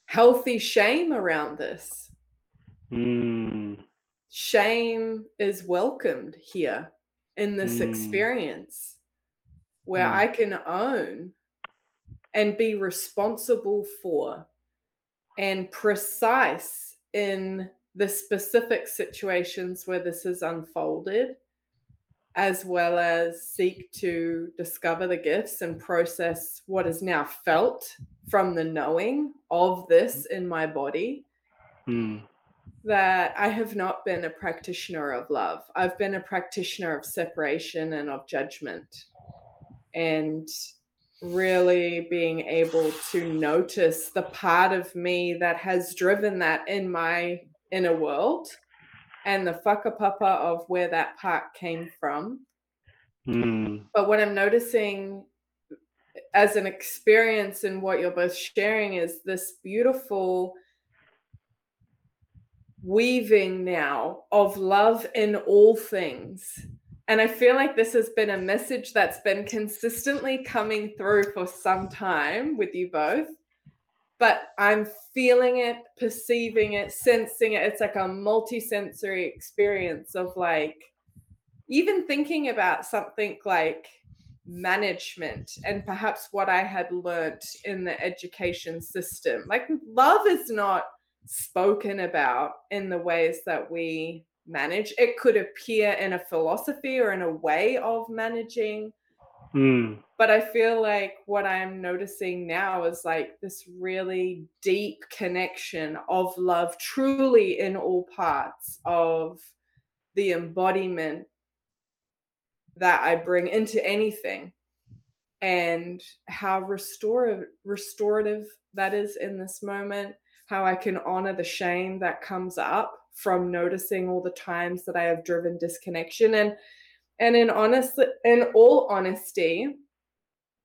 healthy shame around this Mm, shame is welcomed here in this Mm. experience where Mm. I can own and be responsible for and precise in the specific situations where this is unfolded, as well as seek to discover the gifts and process what is now felt from the knowing of this in my body mm, that I have not been a practitioner of love. I've been a practitioner of separation and of judgment. And really being able to notice the part of me that has driven that in my inner world and the whakapapa of where that part came from. mm, But what I'm noticing as an experience and what you're both sharing is this beautiful weaving now of love in all things. And I feel like this has been a message that's been consistently coming through for some time with you both. But I'm feeling it, perceiving it, sensing it. It's like a multi-sensory experience of like even thinking about something like management and perhaps what I had learnt in the education system. Like love is not spoken about in the ways that we manage. It could appear in a philosophy or in a way of managing. Mm, But I feel like what I'm noticing now is like this really deep connection of love, truly in all parts of the embodiment that I bring into anything and how restorative restorative that is in this moment how I can honor the shame that comes up from noticing all the times that I have driven disconnection and and in honest in all honesty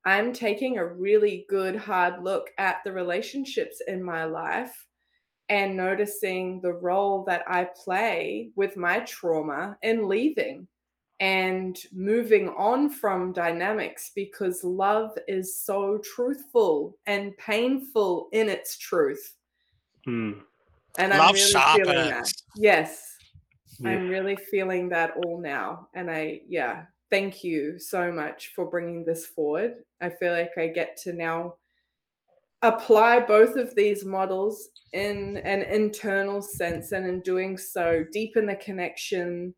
I'm taking a really good hard look at the relationships in my life and noticing the role that I play with my trauma in leaving and moving on from dynamics because love is so truthful and painful in its truth. mm. And I'm Love really feeling that. Yes, Yes. I'm really feeling that all now. And I, yeah, thank you so much for bringing this forward. I feel like I get to now apply both of these models in an internal sense and in doing so deepen the connection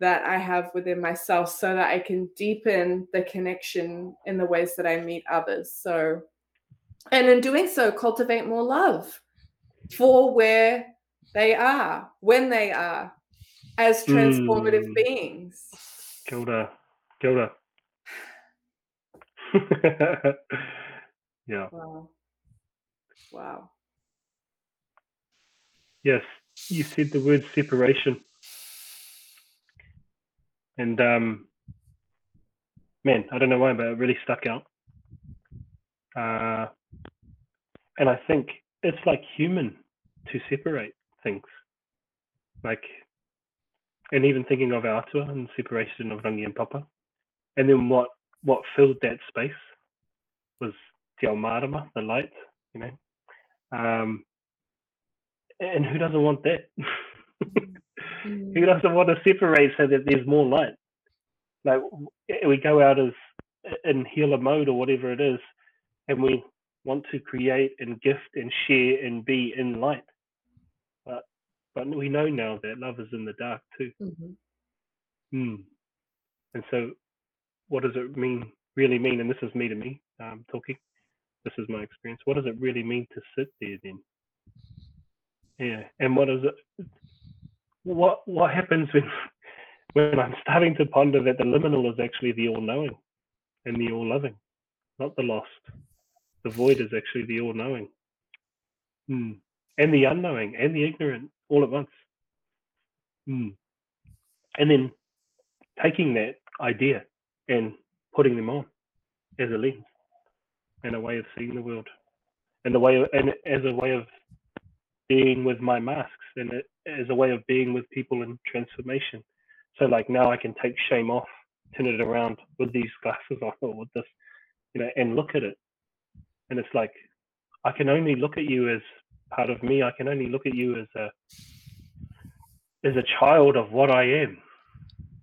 that I have within myself so that I can deepen the connection in the ways that I meet others. So, and in doing so, cultivate more love for where they are, when they are, as transformative Mm. beings. Kilda. Kilda. yeah. Wow. Wow. Yes. You said the word separation. And um man, I don't know why, but it really stuck out. Uh and I think it's like human to separate things. Like, and even thinking of Atua and separation of Rangi and Papa. And then what, what filled that space was Te Ao Marama, the light, you know. Um, and who doesn't want that? Mm. who doesn't want to separate so that there's more light? Like we go out as in healer mode or whatever it is, and we want to create and gift and share and be in light. But we know now that love is in the dark too. Mhm. Hmm. And so, what does it mean? Really mean? And this is me to me um, talking. This is my experience. What does it really mean to sit there then? Yeah. And what is it? What what happens when when I'm starting to ponder that the liminal is actually the all-knowing and the all-loving, not the lost. The void is actually the all-knowing, hmm. And the unknowing and the ignorant all at once. Hmm. And then taking that idea and putting them on as a lens and a way of seeing the world and the way of, and as a way of being with my masks and as a way of being with people in transformation so like now i can take shame off turn it around with these glasses on or with this you know and look at it and it's like i can only look at you as part of me i can only look at you as a as a child of what i am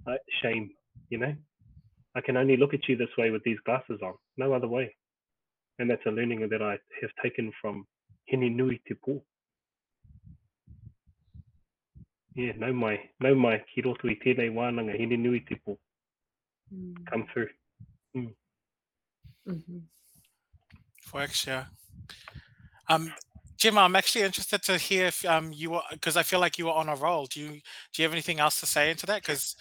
like shame you know i can only look at you this way with these glasses on no other way and that's a learning that i have taken from Hine Nui Te Pō. Yeah, nau mai, nau mai, ki roto i tēnei wānanga, Hine Nui Te Pō, Mm. come through. Mhm. Works, yeah. Um, Jim, I'm actually interested to hear if um you were because I feel like you were on a roll. Do you do you have anything else to say into that? Because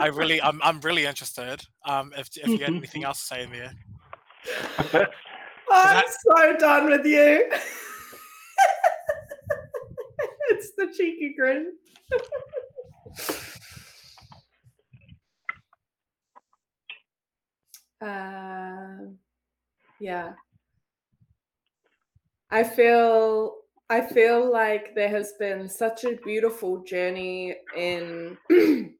I really, I'm I'm really interested. Um, if if you had anything else to say in there. I'm so done with you. it's the cheeky grin. uh, yeah. I feel I feel like there has been such a beautiful journey in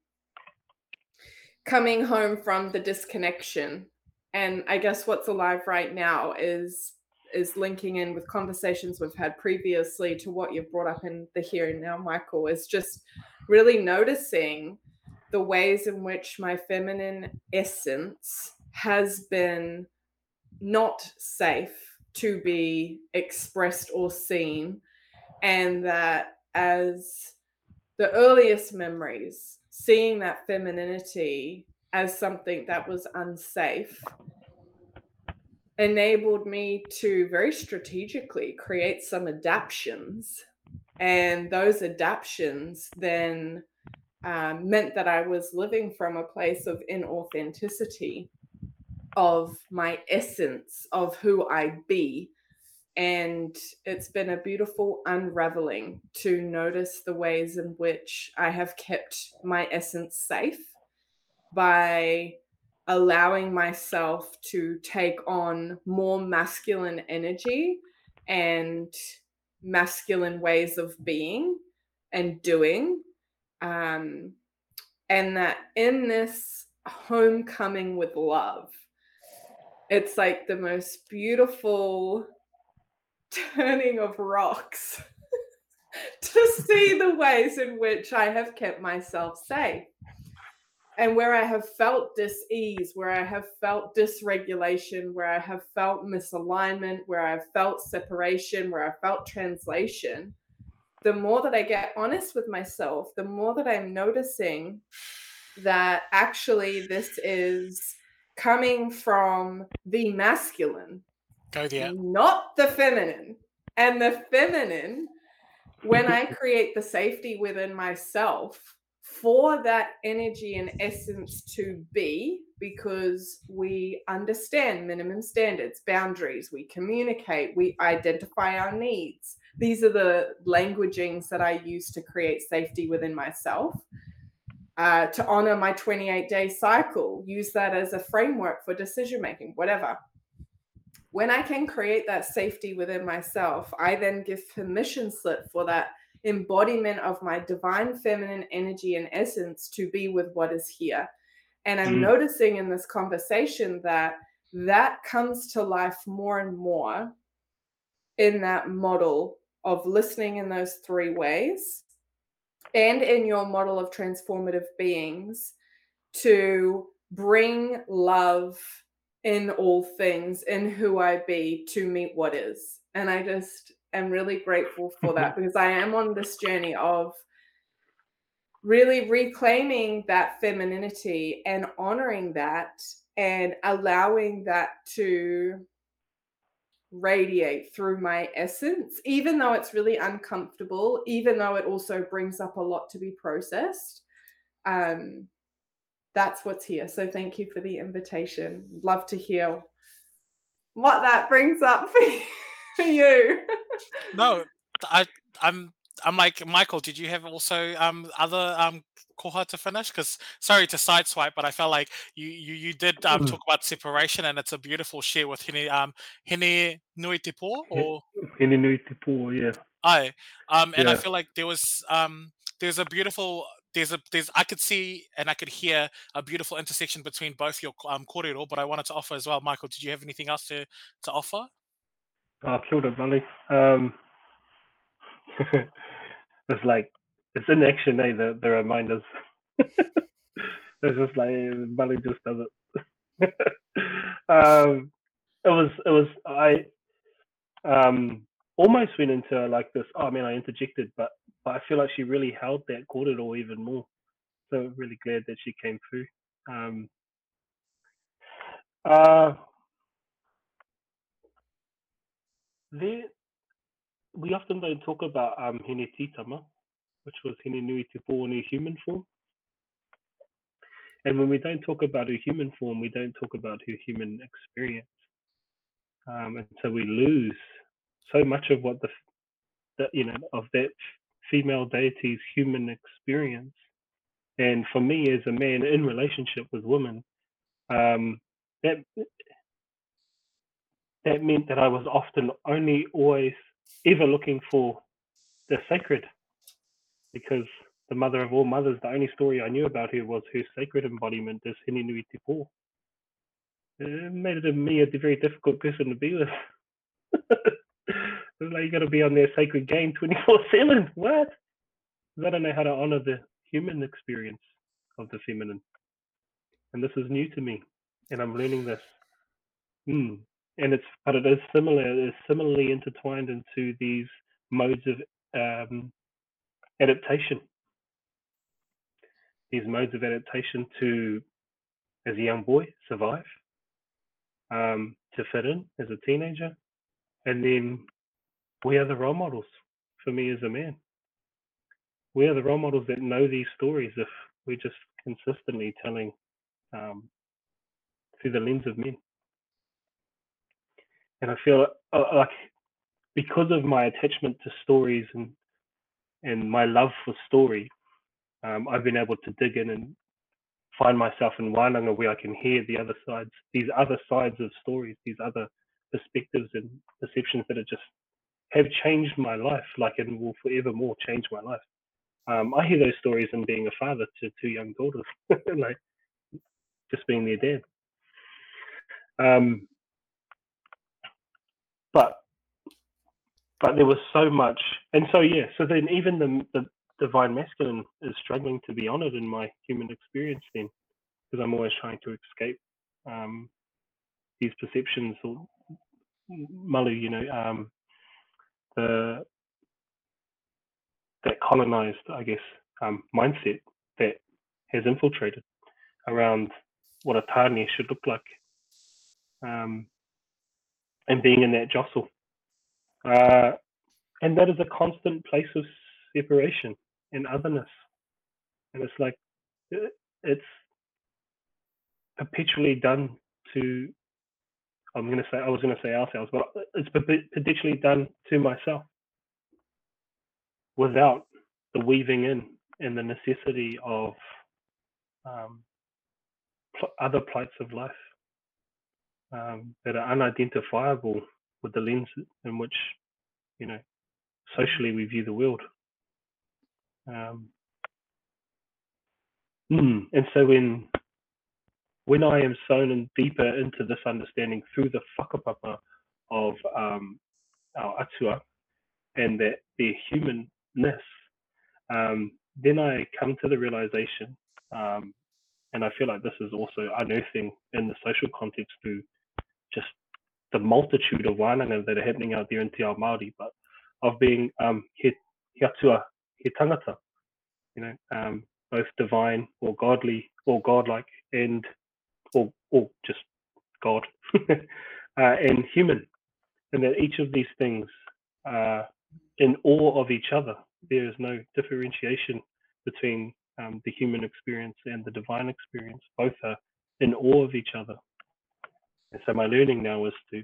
coming home from the disconnection. And i guess what's alive right now is is linking in with conversations we've had previously to what you've brought up in the here and now michael is just really noticing the ways in which my feminine essence has been not safe to be expressed or seen and that as the earliest memories seeing that femininity as something that was unsafe enabled me to very strategically create some adaptions. And those adaptions then um, meant that I was living from a place of inauthenticity of my essence of who I be. And it's been a beautiful unraveling to notice the ways in which I have kept my essence safe by allowing myself to take on more masculine energy and masculine ways of being and doing. Um, and that in this homecoming with love, it's like the most beautiful turning of rocks to see the ways in which I have kept myself safe and where I have felt dis-ease, where I have felt dysregulation, where I have felt misalignment, where I've felt separation, where I felt translation, the more that I get honest with myself, the more that I'm noticing that actually this is coming from the masculine, oh, Go there. not the feminine. And the feminine, when I create the safety within myself, for that energy and essence to be because we understand minimum standards, boundaries, we communicate, we identify our needs. These are the languagings that I use to create safety within myself. Uh, to honor my 28 day cycle, use that as a framework for decision making, whatever. when I can create that safety within myself, I then give permission slip for that embodiment of my divine feminine energy and essence to be with what is here. And I'm mm. noticing in this conversation that that comes to life more and more in that model of listening in those three ways and in your model of transformative beings to bring love in all things in who I be to meet what is. And I just am really grateful for that mm-hmm. because I am on this journey of really reclaiming that femininity and honoring that and allowing that to radiate through my essence, even though it's really uncomfortable, even though it also brings up a lot to be processed. Um, that's what's here. So thank you for the invitation. Love to hear what that brings up for you. no, I I'm I'm like Michael. Did you have also um other um koha to finish? Because sorry to sideswipe, but I felt like you you you did um, mm. talk about separation, and it's a beautiful share with Hine um Hine Nui Te Po or Hine Nui Te Po, yeah. I um and yeah. I feel like there was um there's a beautiful there's a there's I could see and I could hear a beautiful intersection between both your um kōrero, but I wanted to offer as well. Michael, did you have anything else to to offer? Oh, killed it, Molly. Um, it's like it's in action, eh? The the reminders. it's just like Molly just does it. um, it was it was I um almost went into like this. Oh man, I interjected, but but I feel like she really held that all even more. So really glad that she came through. Um, uh, there, we often don't talk about um, Hine Titama, which was Hine Nui Te a human form. And when we don't talk about her human form, we don't talk about her human experience. Um, and so we lose so much of what the, the you know of that female deity's human experience. And for me, as a man in relationship with women, um, that that meant that I was often only always ever looking for the sacred, because the mother of all mothers, the only story I knew about her was her sacred embodiment as Hine Nui Te Po. It made it me a very difficult person to be with. like you got to be on their sacred game 24 7. What? I don't know how to honor the human experience of the feminine. And this is new to me. And I'm learning this. Mm. And it's, but it is similar, it's similarly intertwined into these modes of um, adaptation. These modes of adaptation to, as a young boy, survive, um, to fit in as a teenager, and then we are the role models for me as a man. We are the role models that know these stories if we're just consistently telling um, through the lens of men. And I feel uh, like because of my attachment to stories and and my love for story, um, I've been able to dig in and find myself in Wānanga where I can hear the other sides, these other sides of stories, these other perspectives and perceptions that are just have changed my life, like and will forevermore change my life. Um, I hear those stories in being a father to two young daughters, like just being their dad. Um, but but there was so much, and so yeah. So then even the the divine masculine is struggling to be honored in my human experience then, because I'm always trying to escape um, these perceptions or Malu, you know, um, the that colonized, I guess, um, mindset that has infiltrated around what a tāne should look like, um, and being in that jostle, uh, and that is a constant place of separation and otherness, and it's like it's perpetually done to I'm going to say I was going to say ourselves, but it's perpetually done to myself without the weaving in and the necessity of um, other plights of life. Um, that are unidentifiable with the lens in which, you know, socially we view the world. Um, mm, and so when when I am sown in deeper into this understanding through the whakapapa of um, our atua and that their humanness, um, then I come to the realization, um, and I feel like this is also unearthing in the social context through just the multitude of wānanga that are happening out there in Te Ao Māori, but of being um, he, he atua, he tangata, you know, um, both divine or godly or godlike and or, or just God uh, and human, and that each of these things are in awe of each other. There is no differentiation between um, the human experience and the divine experience. Both are in awe of each other. And so my learning now is to,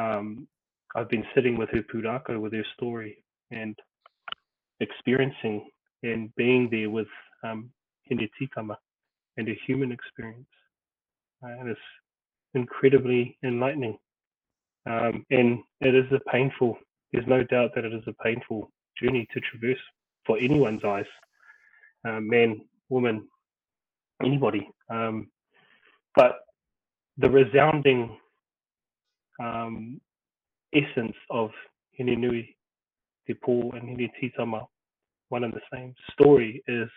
um, I've been sitting with her pūrākau, with her story, and experiencing and being there with um, Hine Titama and a human experience. Uh, and it's incredibly enlightening. Um, and it is a painful, there's no doubt that it is a painful journey to traverse for anyone's eyes uh, man, woman, anybody. Um, but the resounding um, essence of Hine Nui, Te Pō, and Hine Titama, one and the same story, is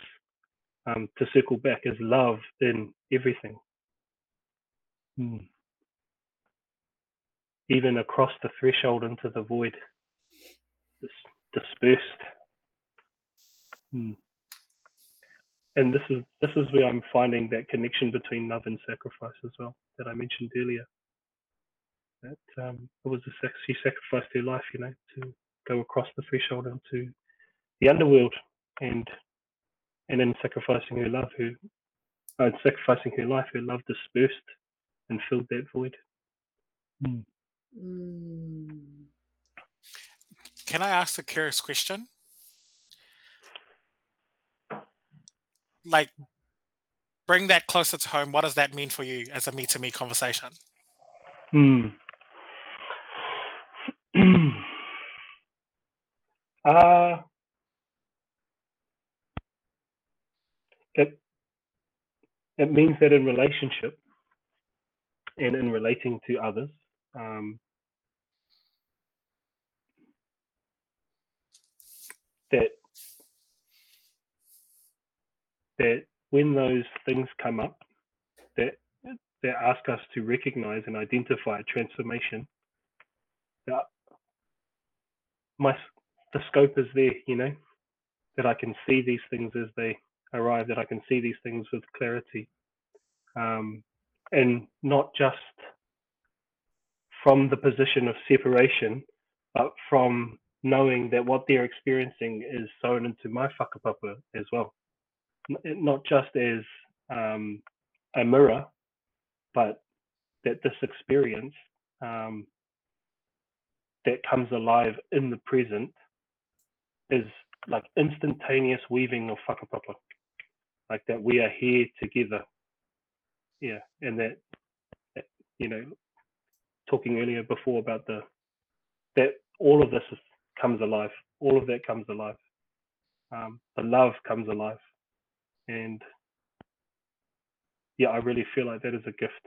um, to circle back, is love in everything. Hmm. Even across the threshold into the void, dispersed. Hmm and this is this is where I'm finding that connection between love and sacrifice as well that I mentioned earlier. That um, it was a sex, she sacrificed her life, you know, to go across the threshold into the underworld, and and in sacrificing her love, her uh, sacrificing her life, her love dispersed and filled that void. Mm. Mm. Can I ask a curious question? Like bring that closer to home. What does that mean for you as a me to me conversation? Hmm. uh, it, it means that in relationship and in relating to others, um, that that when those things come up that that ask us to recognize and identify transformation, that my the scope is there, you know, that I can see these things as they arrive, that I can see these things with clarity, um, and not just from the position of separation, but from knowing that what they're experiencing is sewn into my whakapapa as well not just as um, a mirror, but that this experience um, that comes alive in the present is like instantaneous weaving of whakapapa. Like that we are here together. Yeah. And that, you know, talking earlier before about the, that all of this is, comes alive. All of that comes alive. Um, the love comes alive and yeah, I really feel like that is a gift.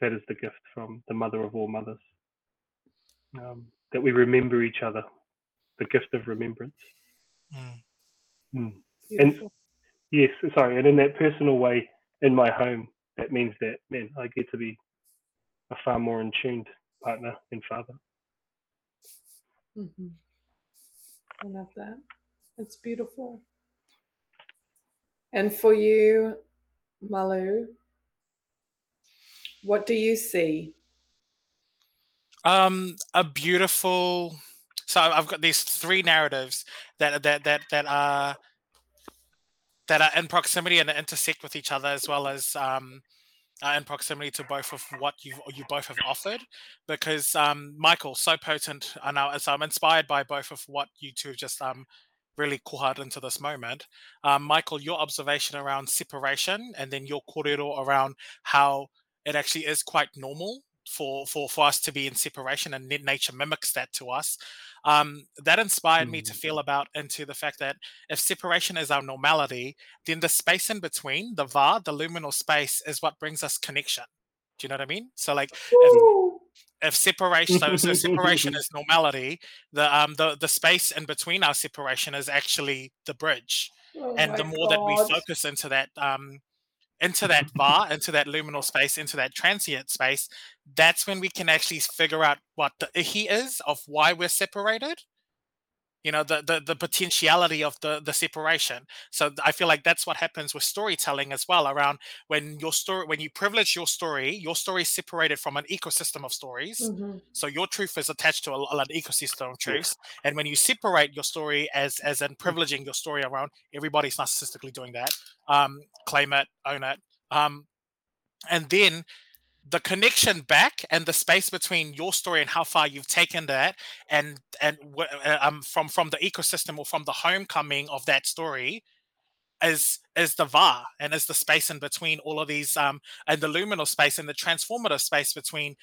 That is the gift from the mother of all mothers. Um, that we remember each other, the gift of remembrance. Mm. Mm. And yes, sorry, and in that personal way, in my home, that means that man, I get to be a far more in tuned partner and father. Mm-hmm. I love that. It's beautiful. And for you, Malu, what do you see? Um, a beautiful. So I've got these three narratives that that that that are that are in proximity and intersect with each other, as well as um, in proximity to both of what you you both have offered. Because um, Michael, so potent, I know. So I'm inspired by both of what you two have just um really koha into this moment. Um, Michael, your observation around separation and then your kōrero around how it actually is quite normal for for for us to be in separation and nature mimics that to us um, that inspired mm. me to mm. feel about into the fact that if separation is our normality then the space in between the va the liminal space is what brings us connection do you know what i mean so like if, if separation so, so separation is normality the um the the space in between our separation is actually the bridge oh and the more God. that we focus into that um into that va, into that liminal space, into that transient space, that's when we can actually figure out what the he is of why we're separated you know the, the the potentiality of the the separation. So i feel like that's what happens with storytelling as well around when your story when you privilege your story your story is separated from an ecosystem of stories. Mm-hmm. so your truth is attached to a, an ecosystem of truths. And when you separate your story as as in privileging your story around everybody's narcissistically doing that. Um claim it own it. Um and then the connection back and the space between your story and how far you've taken that and and uh, um from from the ecosystem or from the homecoming of that story is is the va and is the space in between all of these um and the liminal space and the transformative space between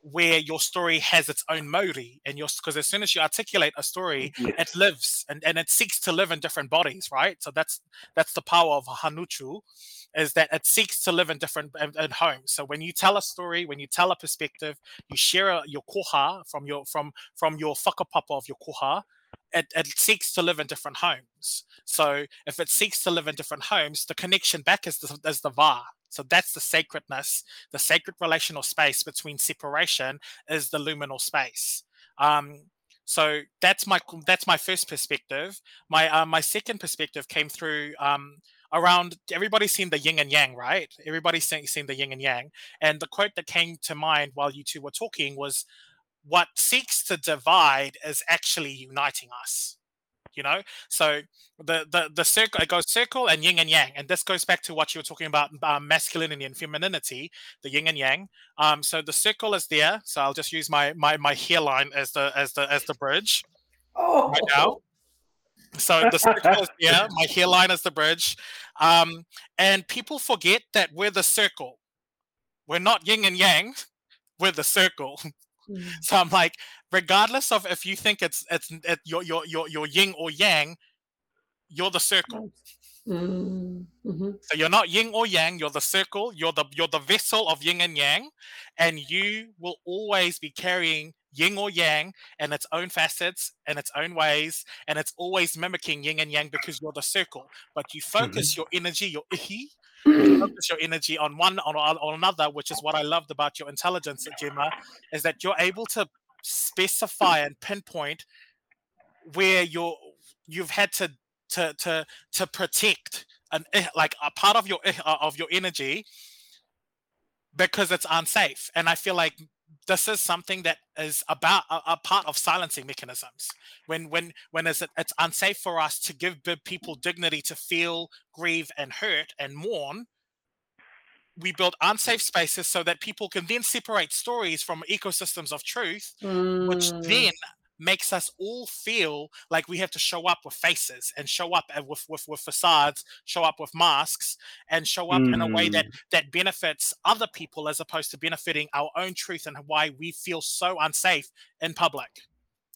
where your story has its own modi and your because as soon as you articulate a story yes. it lives and, and it seeks to live in different bodies right so that's that's the power of hanuchu is that it seeks to live in different in, in homes. So when you tell a story, when you tell a perspective, you share a, your koha from your from from your whakapapa of your koha. It, it seeks to live in different homes. So if it seeks to live in different homes, the connection back is the, is the va. So that's the sacredness, the sacred relational space between separation is the liminal space. Um, so that's my that's my first perspective. My uh, my second perspective came through um, around everybody's seen the yin and yang, right? Everybody's seen, seen the yin and yang. And the quote that came to mind while you two were talking was what seeks to divide is actually uniting us. You know, so the the the circle it goes circle and yin and yang, and this goes back to what you were talking about um, masculinity and femininity, the yin and yang. Um, so the circle is there. So I'll just use my my my hairline as the as the as the bridge. Oh. Right now, so the circle is here. My hairline is the bridge. Um, and people forget that we're the circle. We're not yin and yang. We're the circle. Mm. So I'm like, regardless of if you think it's it's it, your your your your yin or yang, you're the circle. Mm-hmm. So you're not yin or yang. You're the circle. You're the you're the vessel of yin and yang, and you will always be carrying yin or yang and its own facets and its own ways and it's always mimicking yin and yang because you're the circle but you focus mm-hmm. your energy your ihi you focus your energy on one on, on another which is what i loved about your intelligence gemma is that you're able to specify and pinpoint where you're you've had to to to to protect an eh, like a part of your eh, uh, of your energy because it's unsafe. And i feel like this is something that is about a, a, part of silencing mechanisms when when when it's, it's unsafe for us to give people dignity to feel grieve and hurt and mourn we build unsafe spaces so that people can then separate stories from ecosystems of truth mm. which then makes us all feel like we have to show up with faces and show up with, with, with facades, show up with masks, and show up mm. in a way that mm. that benefits other people as opposed to benefiting our own truth and why we feel so unsafe in public.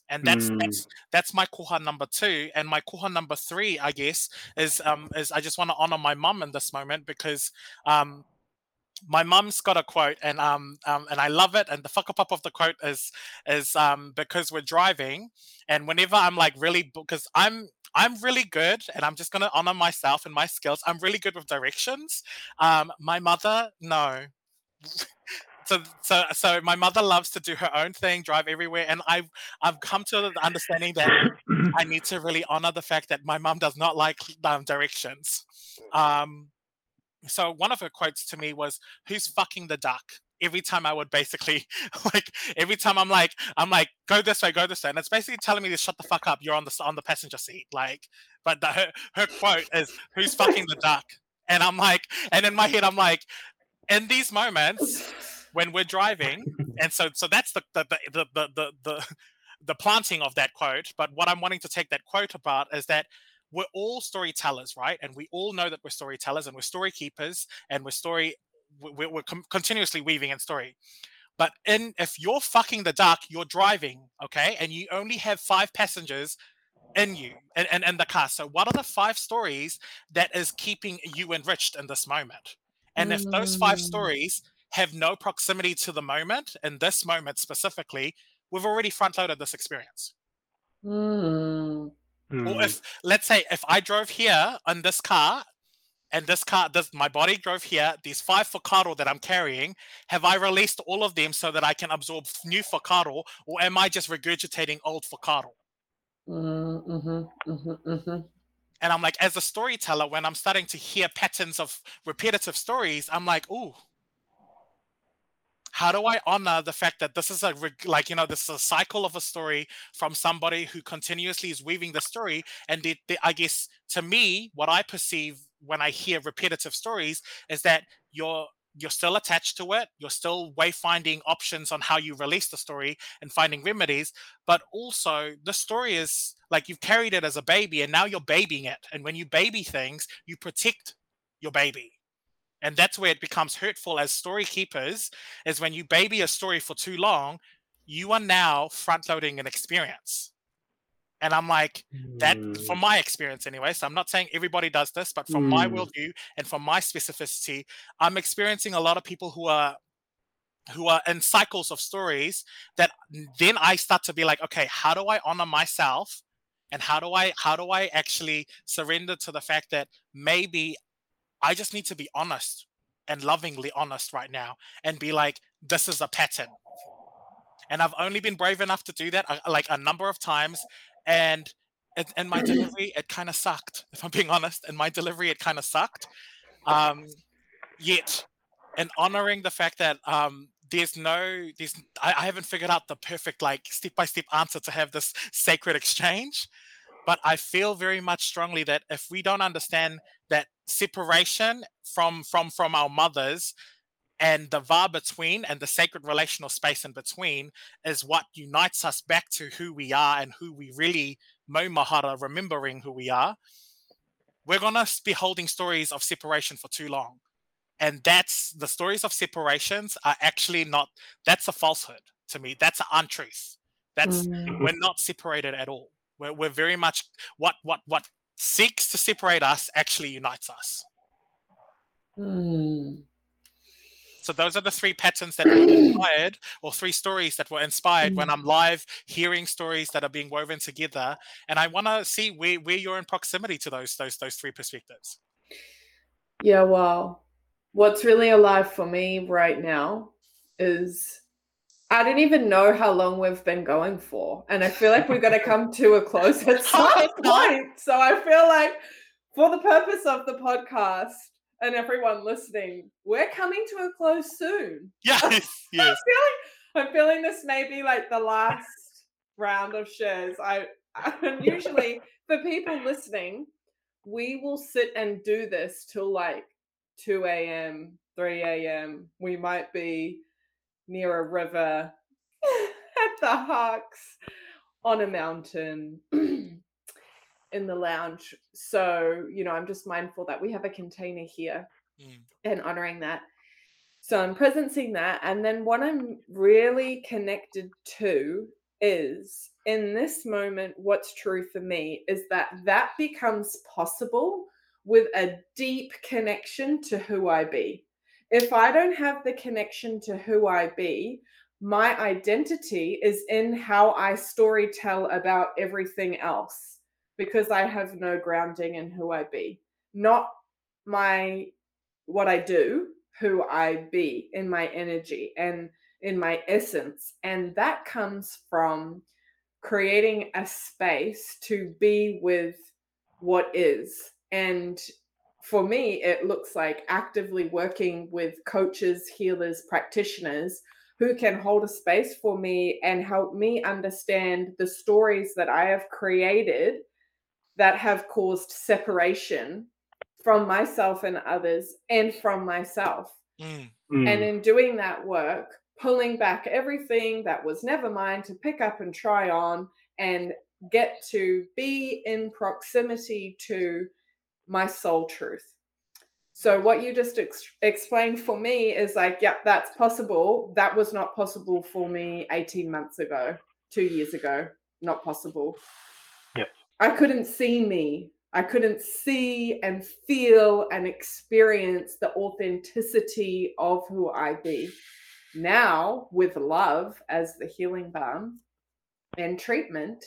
And that's mm. that's that's my koha number two. And my koha number three, I guess, is um is I just want to honor my mom in this moment because um my mom's got a quote and um, um and I love it and the whakapapa of the quote is is um because we're driving and whenever I'm like really because I'm I'm really good and I'm just gonna honor myself and my skills. I'm really good with directions. Um my mother, no. so so so my mother loves to do her own thing, drive everywhere, and I've I've come to the understanding that I need to really honor the fact that my mom does not like um, directions. Um so one of her quotes to me was who's fucking the duck? Every time i would basically like every time i'm like i'm like go this way go this way and it's basically telling me to shut the fuck up you're on the on the passenger seat like but the, her, her quote is who's fucking the duck? And i'm like and in my head i'm like in these moments when we're driving and so so that's the the the the the, the, the planting of that quote but what i'm wanting to take that quote about is that we're all storytellers, right? And we all know that we're storytellers and we're story keepers and we're story we're, we're com- continuously weaving in story. But in if you're fucking the duck, you're driving, okay, and you only have five passengers in you and in, in, in, the car. So what are the five stories that is keeping you enriched in this moment? And mm. if those five mm. stories have no proximity to the moment, in this moment specifically, we've already front loaded this experience. Mm. Or if let's say if I drove here on this car and this car this my body drove here these five whakaaro that i'm carrying have i released all of them so that i can absorb new whakaaro or am i just regurgitating old whakaaro mm-hmm, mm-hmm, mm-hmm. and i'm like as a storyteller when i'm starting to hear patterns of repetitive stories i'm like ooh how do I honor the fact that this is a like you know this is a cycle of a story from somebody who continuously is weaving the story, and the, the, I guess to me, what I perceive when I hear repetitive stories is that you're you're still attached to it. You're still wayfinding options on how you release the story and finding remedies. But also, the story is like you've carried it as a baby and now you're babying it. And when you baby things, you protect your baby and that's where it becomes hurtful as story keepers is when you baby a story for too long you are now front loading an experience. And i'm like that from my experience anyway so i'm not saying everybody does this but from mm. my worldview and from my specificity i'm experiencing a lot of people who are who are in cycles of stories that then i start to be like okay how do i honor myself? And how do i how do i actually surrender to the fact that maybe I just need to be honest and lovingly honest right now and be like, this is a pattern. And I've only been brave enough to do that uh, like a number of times. And in my delivery, it kind of sucked, if I'm being honest. In my delivery, it kind of sucked. Um, yet, in honoring the fact that um, there's no, there's, I, I haven't figured out the perfect like step by step answer to have this sacred exchange. But I feel very much strongly that if we don't understand that separation from from from our mothers and the va between and the sacred relational space in between is what unites us back to who we are and who we really maumahara remembering who we are. We're going to be holding stories of separation for too long. And that's the stories of separations are actually not that's a falsehood to me. That's an untruth. That's mm-hmm. we're not separated at all. We're, we're very much what what what seeks to separate us actually unites us. Hmm. So those are the three patterns that were inspired, or three stories that were inspired mm. when hmm. I'm live hearing stories that are being woven together. And I want to see where, where you're in proximity to those those those three perspectives. Yeah, well, what's really alive for me right now is I don't even know how long we've been going for. And I feel like we're going to come to a close at oh, some point. So I feel like, for the purpose of the podcast and everyone listening, we're coming to a close soon. Yes, yes. I'm, feeling, I'm feeling this may be like the last round of shares. I and usually for people listening, we will sit and do this till like 2 a.m., 3 a.m. We might be near a river at the Hawks on a mountain in the lounge. So, you know, I'm just mindful that we have a container here mm. and honoring that. So I'm presencing that. And then what I'm really connected to is in this moment, what's true for me is that that becomes possible with a deep connection to who I be if I don't have the connection to who I be, my identity is in how I story tell about everything else because I have no grounding in who I be, not my what I do, who I be in my energy and in my essence. And that comes from creating a space to be with what is. And for me, it looks like actively working with coaches, healers, practitioners who can hold a space for me and help me understand the stories that I have created that have caused separation from myself and others and from myself. Mm. Mm. And in doing that work, pulling back everything that was never mine to pick up and try on and get to be in proximity to my soul truth. So what you just ex- explained for me is like, yep, that's possible. That was not possible for me 18 months ago, two years ago. Not possible. Yep. I couldn't see me. I couldn't see and feel and experience the authenticity of who I be. Now, with love as the healing balm and treatment,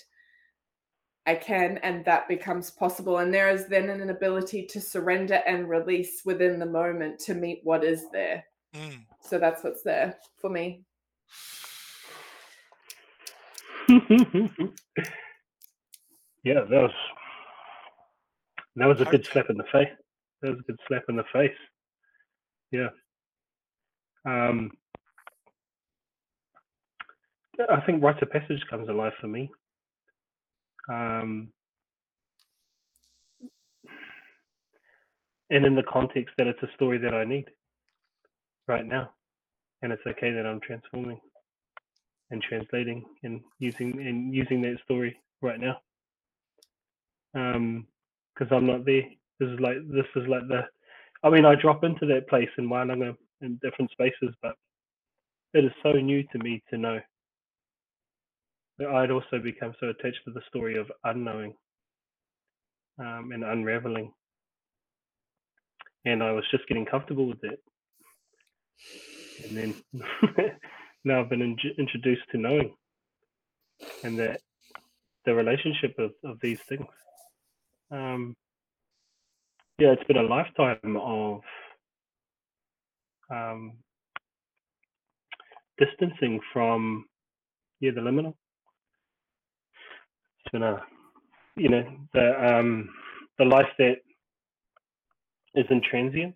I can, and that becomes possible. And there is then an ability to surrender and release within the moment to meet what is there. Mm. So that's what's there for me. yeah, that was that was a good slap in the face. That was a good slap in the face. Yeah. Um, I think Rite of Passage comes alive for me. Um, and in the context that it's a story that I need right now, and it's okay that I'm transforming and translating and using and using that story right now. Um, because I'm not there. This is like this is like the. I mean, I drop into that place in Wānanga in different spaces, but it is so new to me to know that I'd also become so attached to the story of unknowing um, and unraveling, and I was just getting comfortable with it, and then now I've been in- introduced to knowing, and that the relationship of, of these things. Um, yeah, it's been a lifetime of um, distancing from yeah the liminal. It's been a you know the um, the life that is in transience.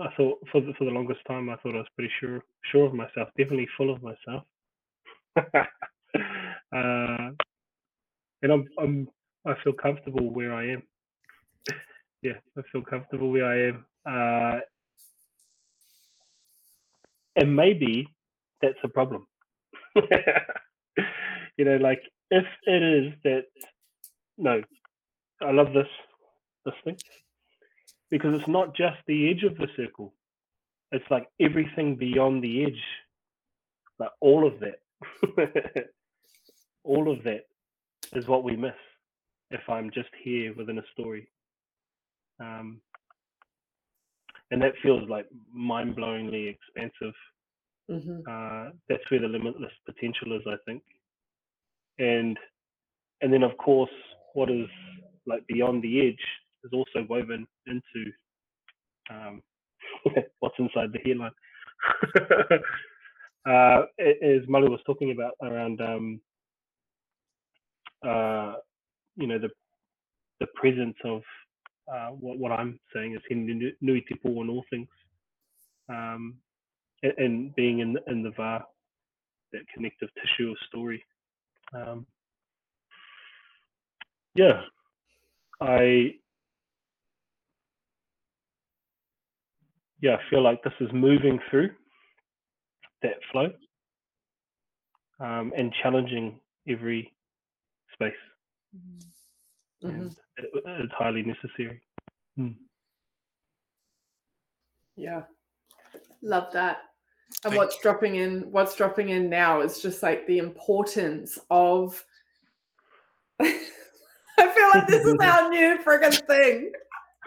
I thought for the, for the longest time I thought I was pretty sure sure of myself, definitely full of myself. uh, and I'm I'm I feel comfortable where I am. Yeah, I feel comfortable where I am. Uh, and maybe that's a problem. you know, like if it is that no, I love this this thing because it's not just the edge of the circle. It's like everything beyond the edge, like all of that, all of that is what we miss if I'm just here within a story. Um, and that feels like mind-blowingly expansive. Mm-hmm. Uh, that's where the limitless potential is, I think. And and then of course, what is like beyond the edge is also woven into um, what's inside the hairline. uh, as Malu was talking about around, um, uh, you know, the the presence of uh, what, what I'm saying is Hine Nui Te Pō all things, um, and, and being in in the va, that connective tissue of story. Um, yeah, I yeah I feel like this is moving through that flow um, and challenging every space, Mm-hmm. and it, it's highly necessary. Mm. Yeah. Love that. And Thank what's dropping in what's dropping in now is just like the importance of I feel like this is our new friggin' thing.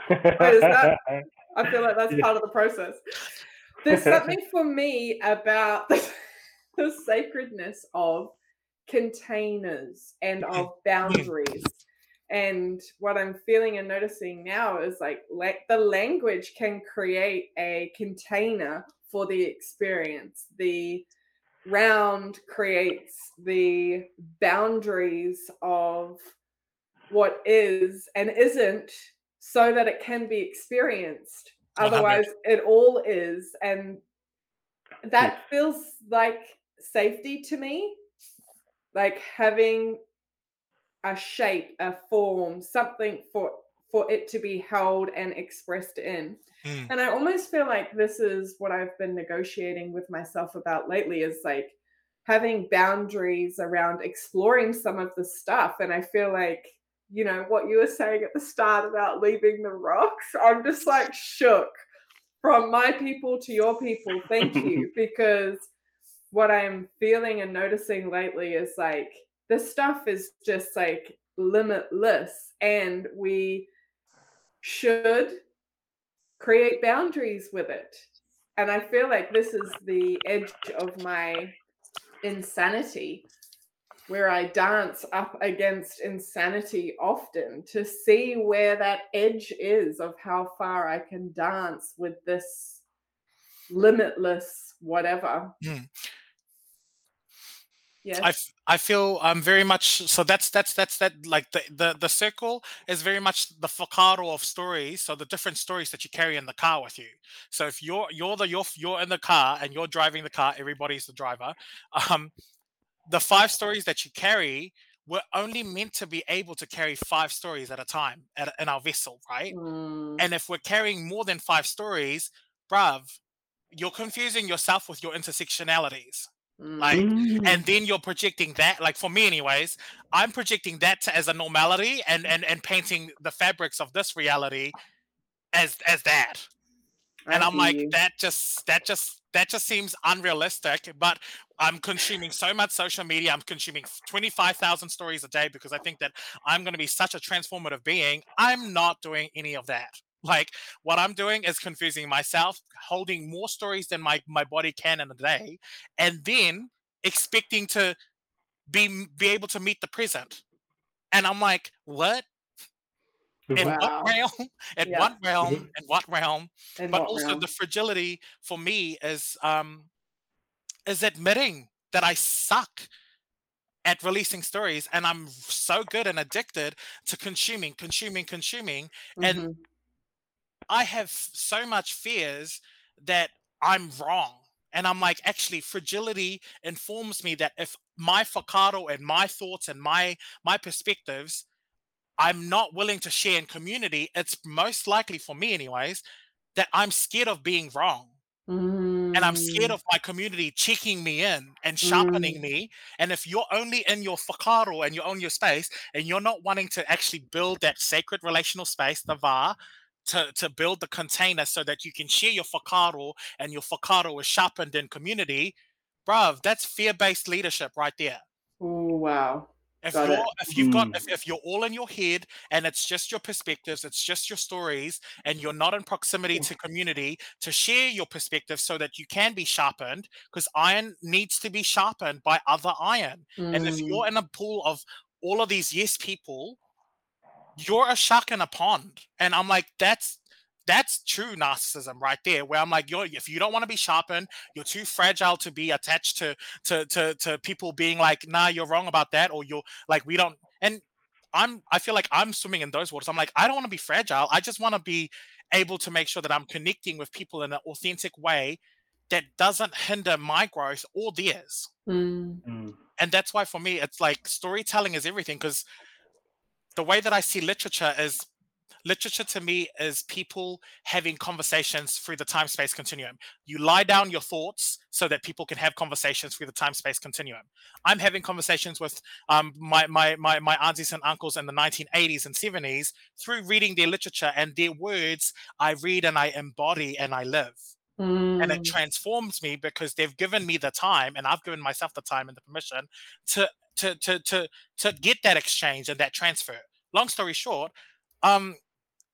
is that- I feel like that's Yeah. part of the process. There's something for me about the, the sacredness of containers and of boundaries. And what I'm feeling and noticing now is like like the language can create a container for the experience. The round creates the boundaries of what is and isn't so that it can be experienced. 100. Otherwise, it all is. And that feels like safety to me. Like having a shape, a form, something for for it to be held and expressed in. Mm. And I almost feel like this is what I've been negotiating with myself about lately is like having boundaries around exploring some of the stuff. And I feel like you know, what you were saying at the start about leaving the rocks, I'm just like shook from my people to your people. Thank you. because what I'm feeling and noticing lately is like this stuff is just like limitless and we should create boundaries with it. And I feel like this is the edge of my insanity where I dance up against insanity often to see where that edge is of how far I can dance with this limitless whatever. Mm. Yes. I, f- I feel I'm very much so that's that's that's that like the, the the circle is very much the whakaaro of stories so the different stories that you carry in the car with you. So if you're you're the you're you're in the car and you're driving the car everybody's the driver um the five stories that you carry we're only meant to be able to carry five stories at a time at, in our vessel right? Mm, and if we're carrying more than five stories bruv you're confusing yourself with your intersectionalities like Mm. and then you're projecting that like for me anyways i'm projecting that to, as a normality and and and painting the fabrics of this reality as as that and I i'm hear like you. that just that just that just seems unrealistic but i'm consuming so much social media i'm consuming 25000 stories a day because i think that i'm going to be such a transformative being i'm not doing any of that like what i'm doing is confusing myself holding more stories than my my body can in a day and then expecting to be be able to meet the present and i'm like what in Wow. what realm in Yeah. what realm in what realm In but what also realm? the fragility for me is um is admitting that i suck at releasing stories and i'm so good and addicted to consuming consuming consuming and Mhm. I have so much fears that I'm wrong. And I'm like, actually, fragility informs me that if my whakaaro and my thoughts and my my perspectives, I'm not willing to share in community, it's most likely for me, anyways, that I'm scared of being wrong. And I'm scared Mm, of my community checking me in and sharpening me. And if you're only in your whakaaro and you're own your space and you're not wanting to actually build that sacred relational space, the va, to, to build the container so that you can share your whakaaro and your whakaaro is sharpened in community, bruv, that's fear-based leadership right there. Oh wow. If Got you're it. if you've got Mm. if, if you're all in your head and it's just your perspectives, it's just your stories, and you're not in proximity to community to share your perspective so that you can be sharpened, because iron needs to be sharpened by other iron. And if Mm, you're in a pool of all of these yes people, you're a shark in a pond. And I'm like, that's that's true narcissism right there. Where I'm like, you're if you don't want to be sharpened, you're too fragile to be attached to to to to people being like, nah, you're wrong about that, or you're like, we don't. And I'm I feel like I'm swimming in those waters. I'm like, I don't want to be fragile. I just want to be able to make sure that I'm connecting with people in an authentic way that doesn't hinder my growth or theirs mm, Mm. and that's why for me it's like storytelling is everything because the way that i see literature is literature to me is people having conversations through the time space continuum. You lie down your thoughts so that people can have conversations through the time space continuum. I'm having conversations with um, my, my my my aunties and uncles in the 1980s and 70s through reading their literature and their words i read and i embody and i live. And it mm, transforms me because they've given me the time and I've given myself the time and the permission to to to to to get that exchange and that transfer. Long story short, um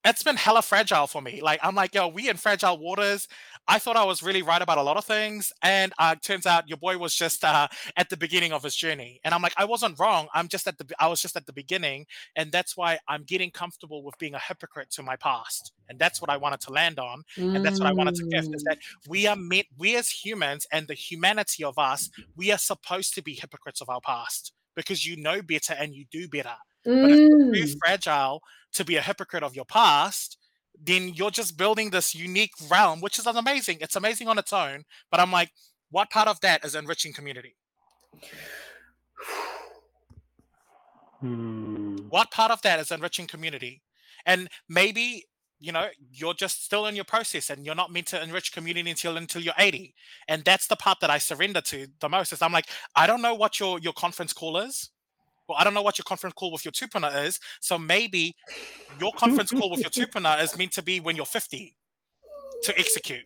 it's been hella fragile for me. Like I'm like, yo, we in fragile waters. I thought I was really right about a lot of things, and uh, turns out your boy was just uh, at the beginning of his journey. And I'm like, I wasn't wrong. I'm just at the, I was just at the beginning, and that's why I'm getting comfortable with being a hypocrite to my past, and that's what I wanted to land on and that's what I wanted to gift is mm. that we are meant, we as humans and the humanity of us, we are supposed to be hypocrites of our past because you know better and you do better. But if you're Mm. fragile to be a hypocrite of your past, then you're just building this unique realm, which is amazing. It's amazing on its own. But I'm like, what part of that is enriching community? Mm. What part of that is enriching community? And maybe you know you're just still in your process and you're not meant to enrich community until until you're 80 and that's the part that i surrender to the most is i'm like i don't know what your your conference call is Well, I don't know what your conference call with your tupuna is. So maybe your conference call with your tupuna is meant to be when you're 50 to execute.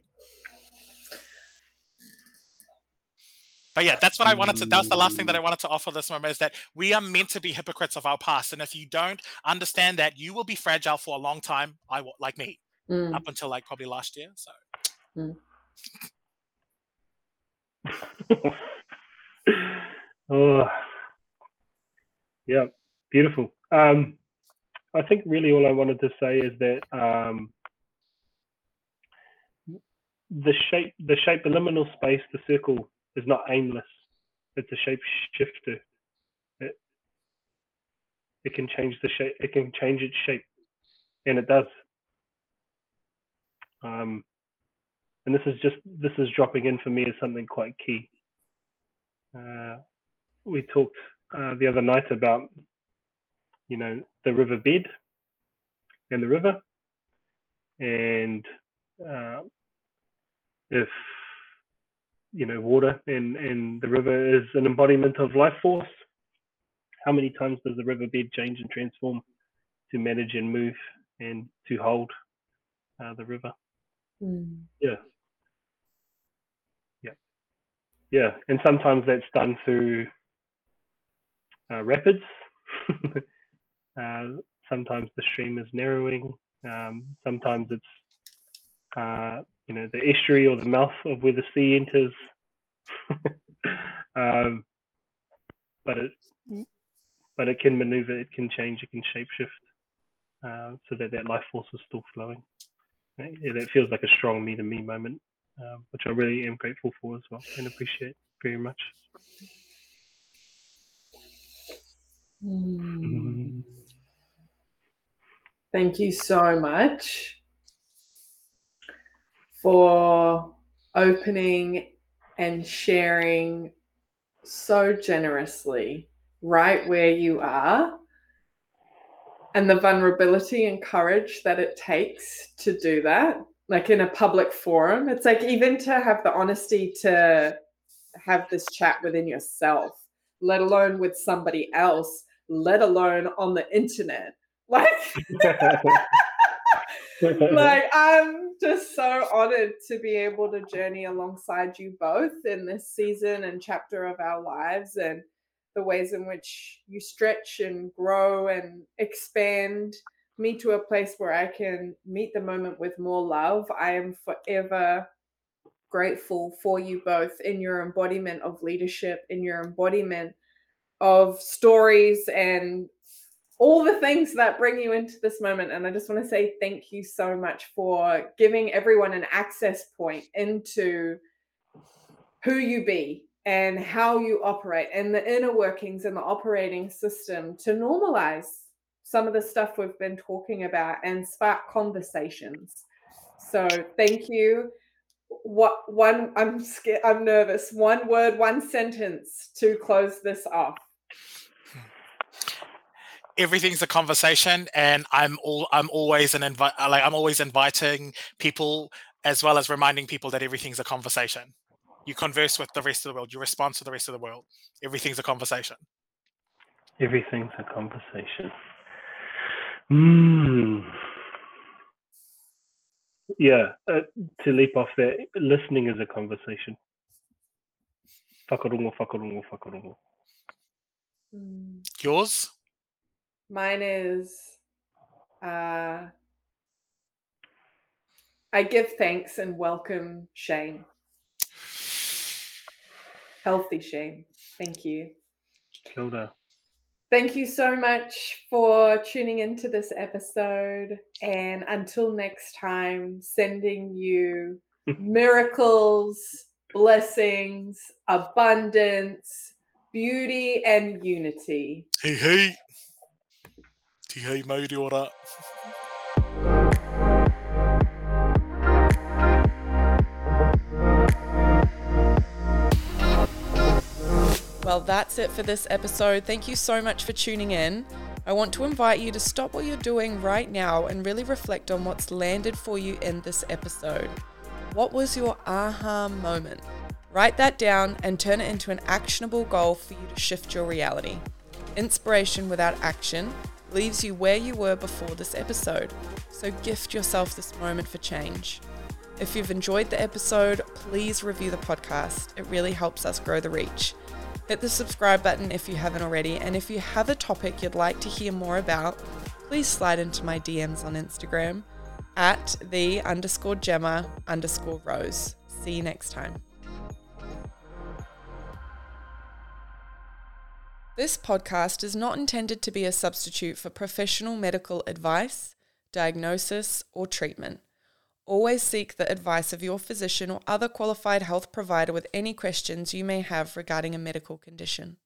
But yeah, that's what I wanted to. That was the last thing that I wanted to offer this moment is that we are meant to be hypocrites of our past, and if you don't understand that, you will be fragile for a long time. I like me mm. up until like probably last year. So. Mm. oh, yeah, beautiful. Um, I think really all I wanted to say is that um, the shape, the shape, the liminal space, the circle is not aimless. It's a shape shifter. It, it can change the shape. It can change its shape, and it does. Um, and this is just this is dropping in for me as something quite key. Uh, we talked uh, the other night about you know the river bed and the river, and uh, if you know water and and the river is an embodiment of life force how many times does the riverbed change and transform to manage and move and to hold uh, the river? Mm. yeah. Yeah. Yeah. And sometimes that's done through uh, rapids uh, sometimes the stream is narrowing um, sometimes it's uh, you know the estuary or the mouth of where the sea enters. um, but it but it can maneuver, it can change, it can shapeshift, uh, so that that life force is still flowing. It, it feels like a strong me to me moment, uh, which I really am grateful for as well and appreciate very much. Mm. Thank you so much for opening and sharing so generously right where you are and the vulnerability and courage that it takes to do that like in a public forum it's like even to have the honesty to have this chat within yourself let alone with somebody else let alone on the internet like like I'm just so honored to be able to journey alongside you both in this season and chapter of our lives and the ways in which you stretch and grow and expand me to a place where I can meet the moment with more love. I am forever grateful for you both in your embodiment of leadership, in your embodiment of stories and all the things that bring you into this moment. And I just want to say thank you so much for giving everyone an access point into who you be and how you operate and the inner workings and the operating system to normalize some of the stuff we've been talking about and spark conversations. So thank you. What one I'm scared I'm nervous. One word, one sentence to close this off everything's a conversation and i'm all i'm always an invite like i'm always inviting people as well as reminding people that everything's a conversation. You converse with the rest of the world you respond to the rest of the world. Everything's a conversation. Everything's a conversation. Mm. yeah uh, to leap off there listening is a conversation. Whakarongo whakarongo whakarongo mm. yours Mine is uh, I give thanks and welcome shame. Healthy shame. Thank you. Kilda. Thank you so much for tuning into this episode. And until next time, sending you miracles, blessings, abundance, beauty, and unity. Hey, hey. Tihei mauri ora. Well, that's it for this episode. Thank you so much for tuning in. I want to invite you to stop what you're doing right now and really reflect on what's landed for you in this episode. What was your aha moment? Write that down and turn it into an actionable goal for you to shift your reality. Inspiration without action leaves you where you were before this episode, so gift yourself this moment for change. If you've enjoyed the episode, please review the podcast. It really helps us grow the reach. Hit the subscribe button if you haven't already, and if you have a topic you'd like to hear more about, please slide into my DMs on Instagram at the underscore Gemma underscore Rose. See you next time. This podcast is not intended to be a substitute for professional medical advice, diagnosis, or treatment. Always seek the advice of your physician or other qualified health provider with any questions you may have regarding a medical condition.